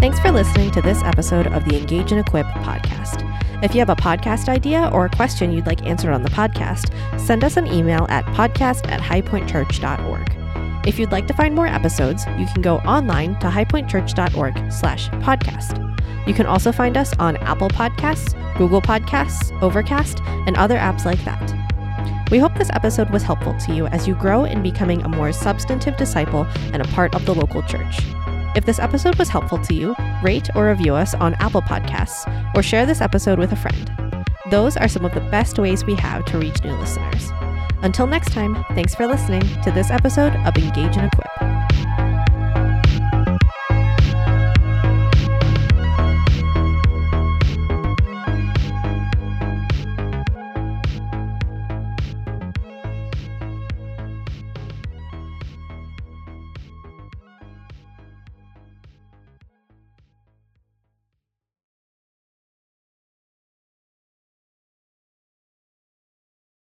Thanks for listening to this episode of the Engage and Equip podcast. If you have a podcast idea or a question you'd like answered on the podcast, send us an email at podcast at highpointchurch.org. If you'd like to find more episodes, you can go online to highpointchurch.org slash podcast. You can also find us on Apple Podcasts, Google Podcasts, Overcast, and other apps like that. We hope this episode was helpful to you as you grow in becoming a more substantive disciple and a part of the local church. If this episode was helpful to you, rate or review us on Apple Podcasts or share this episode with a friend. Those are some of the best ways we have to reach new listeners. Until next time, thanks for listening to this episode of Engage and Equip.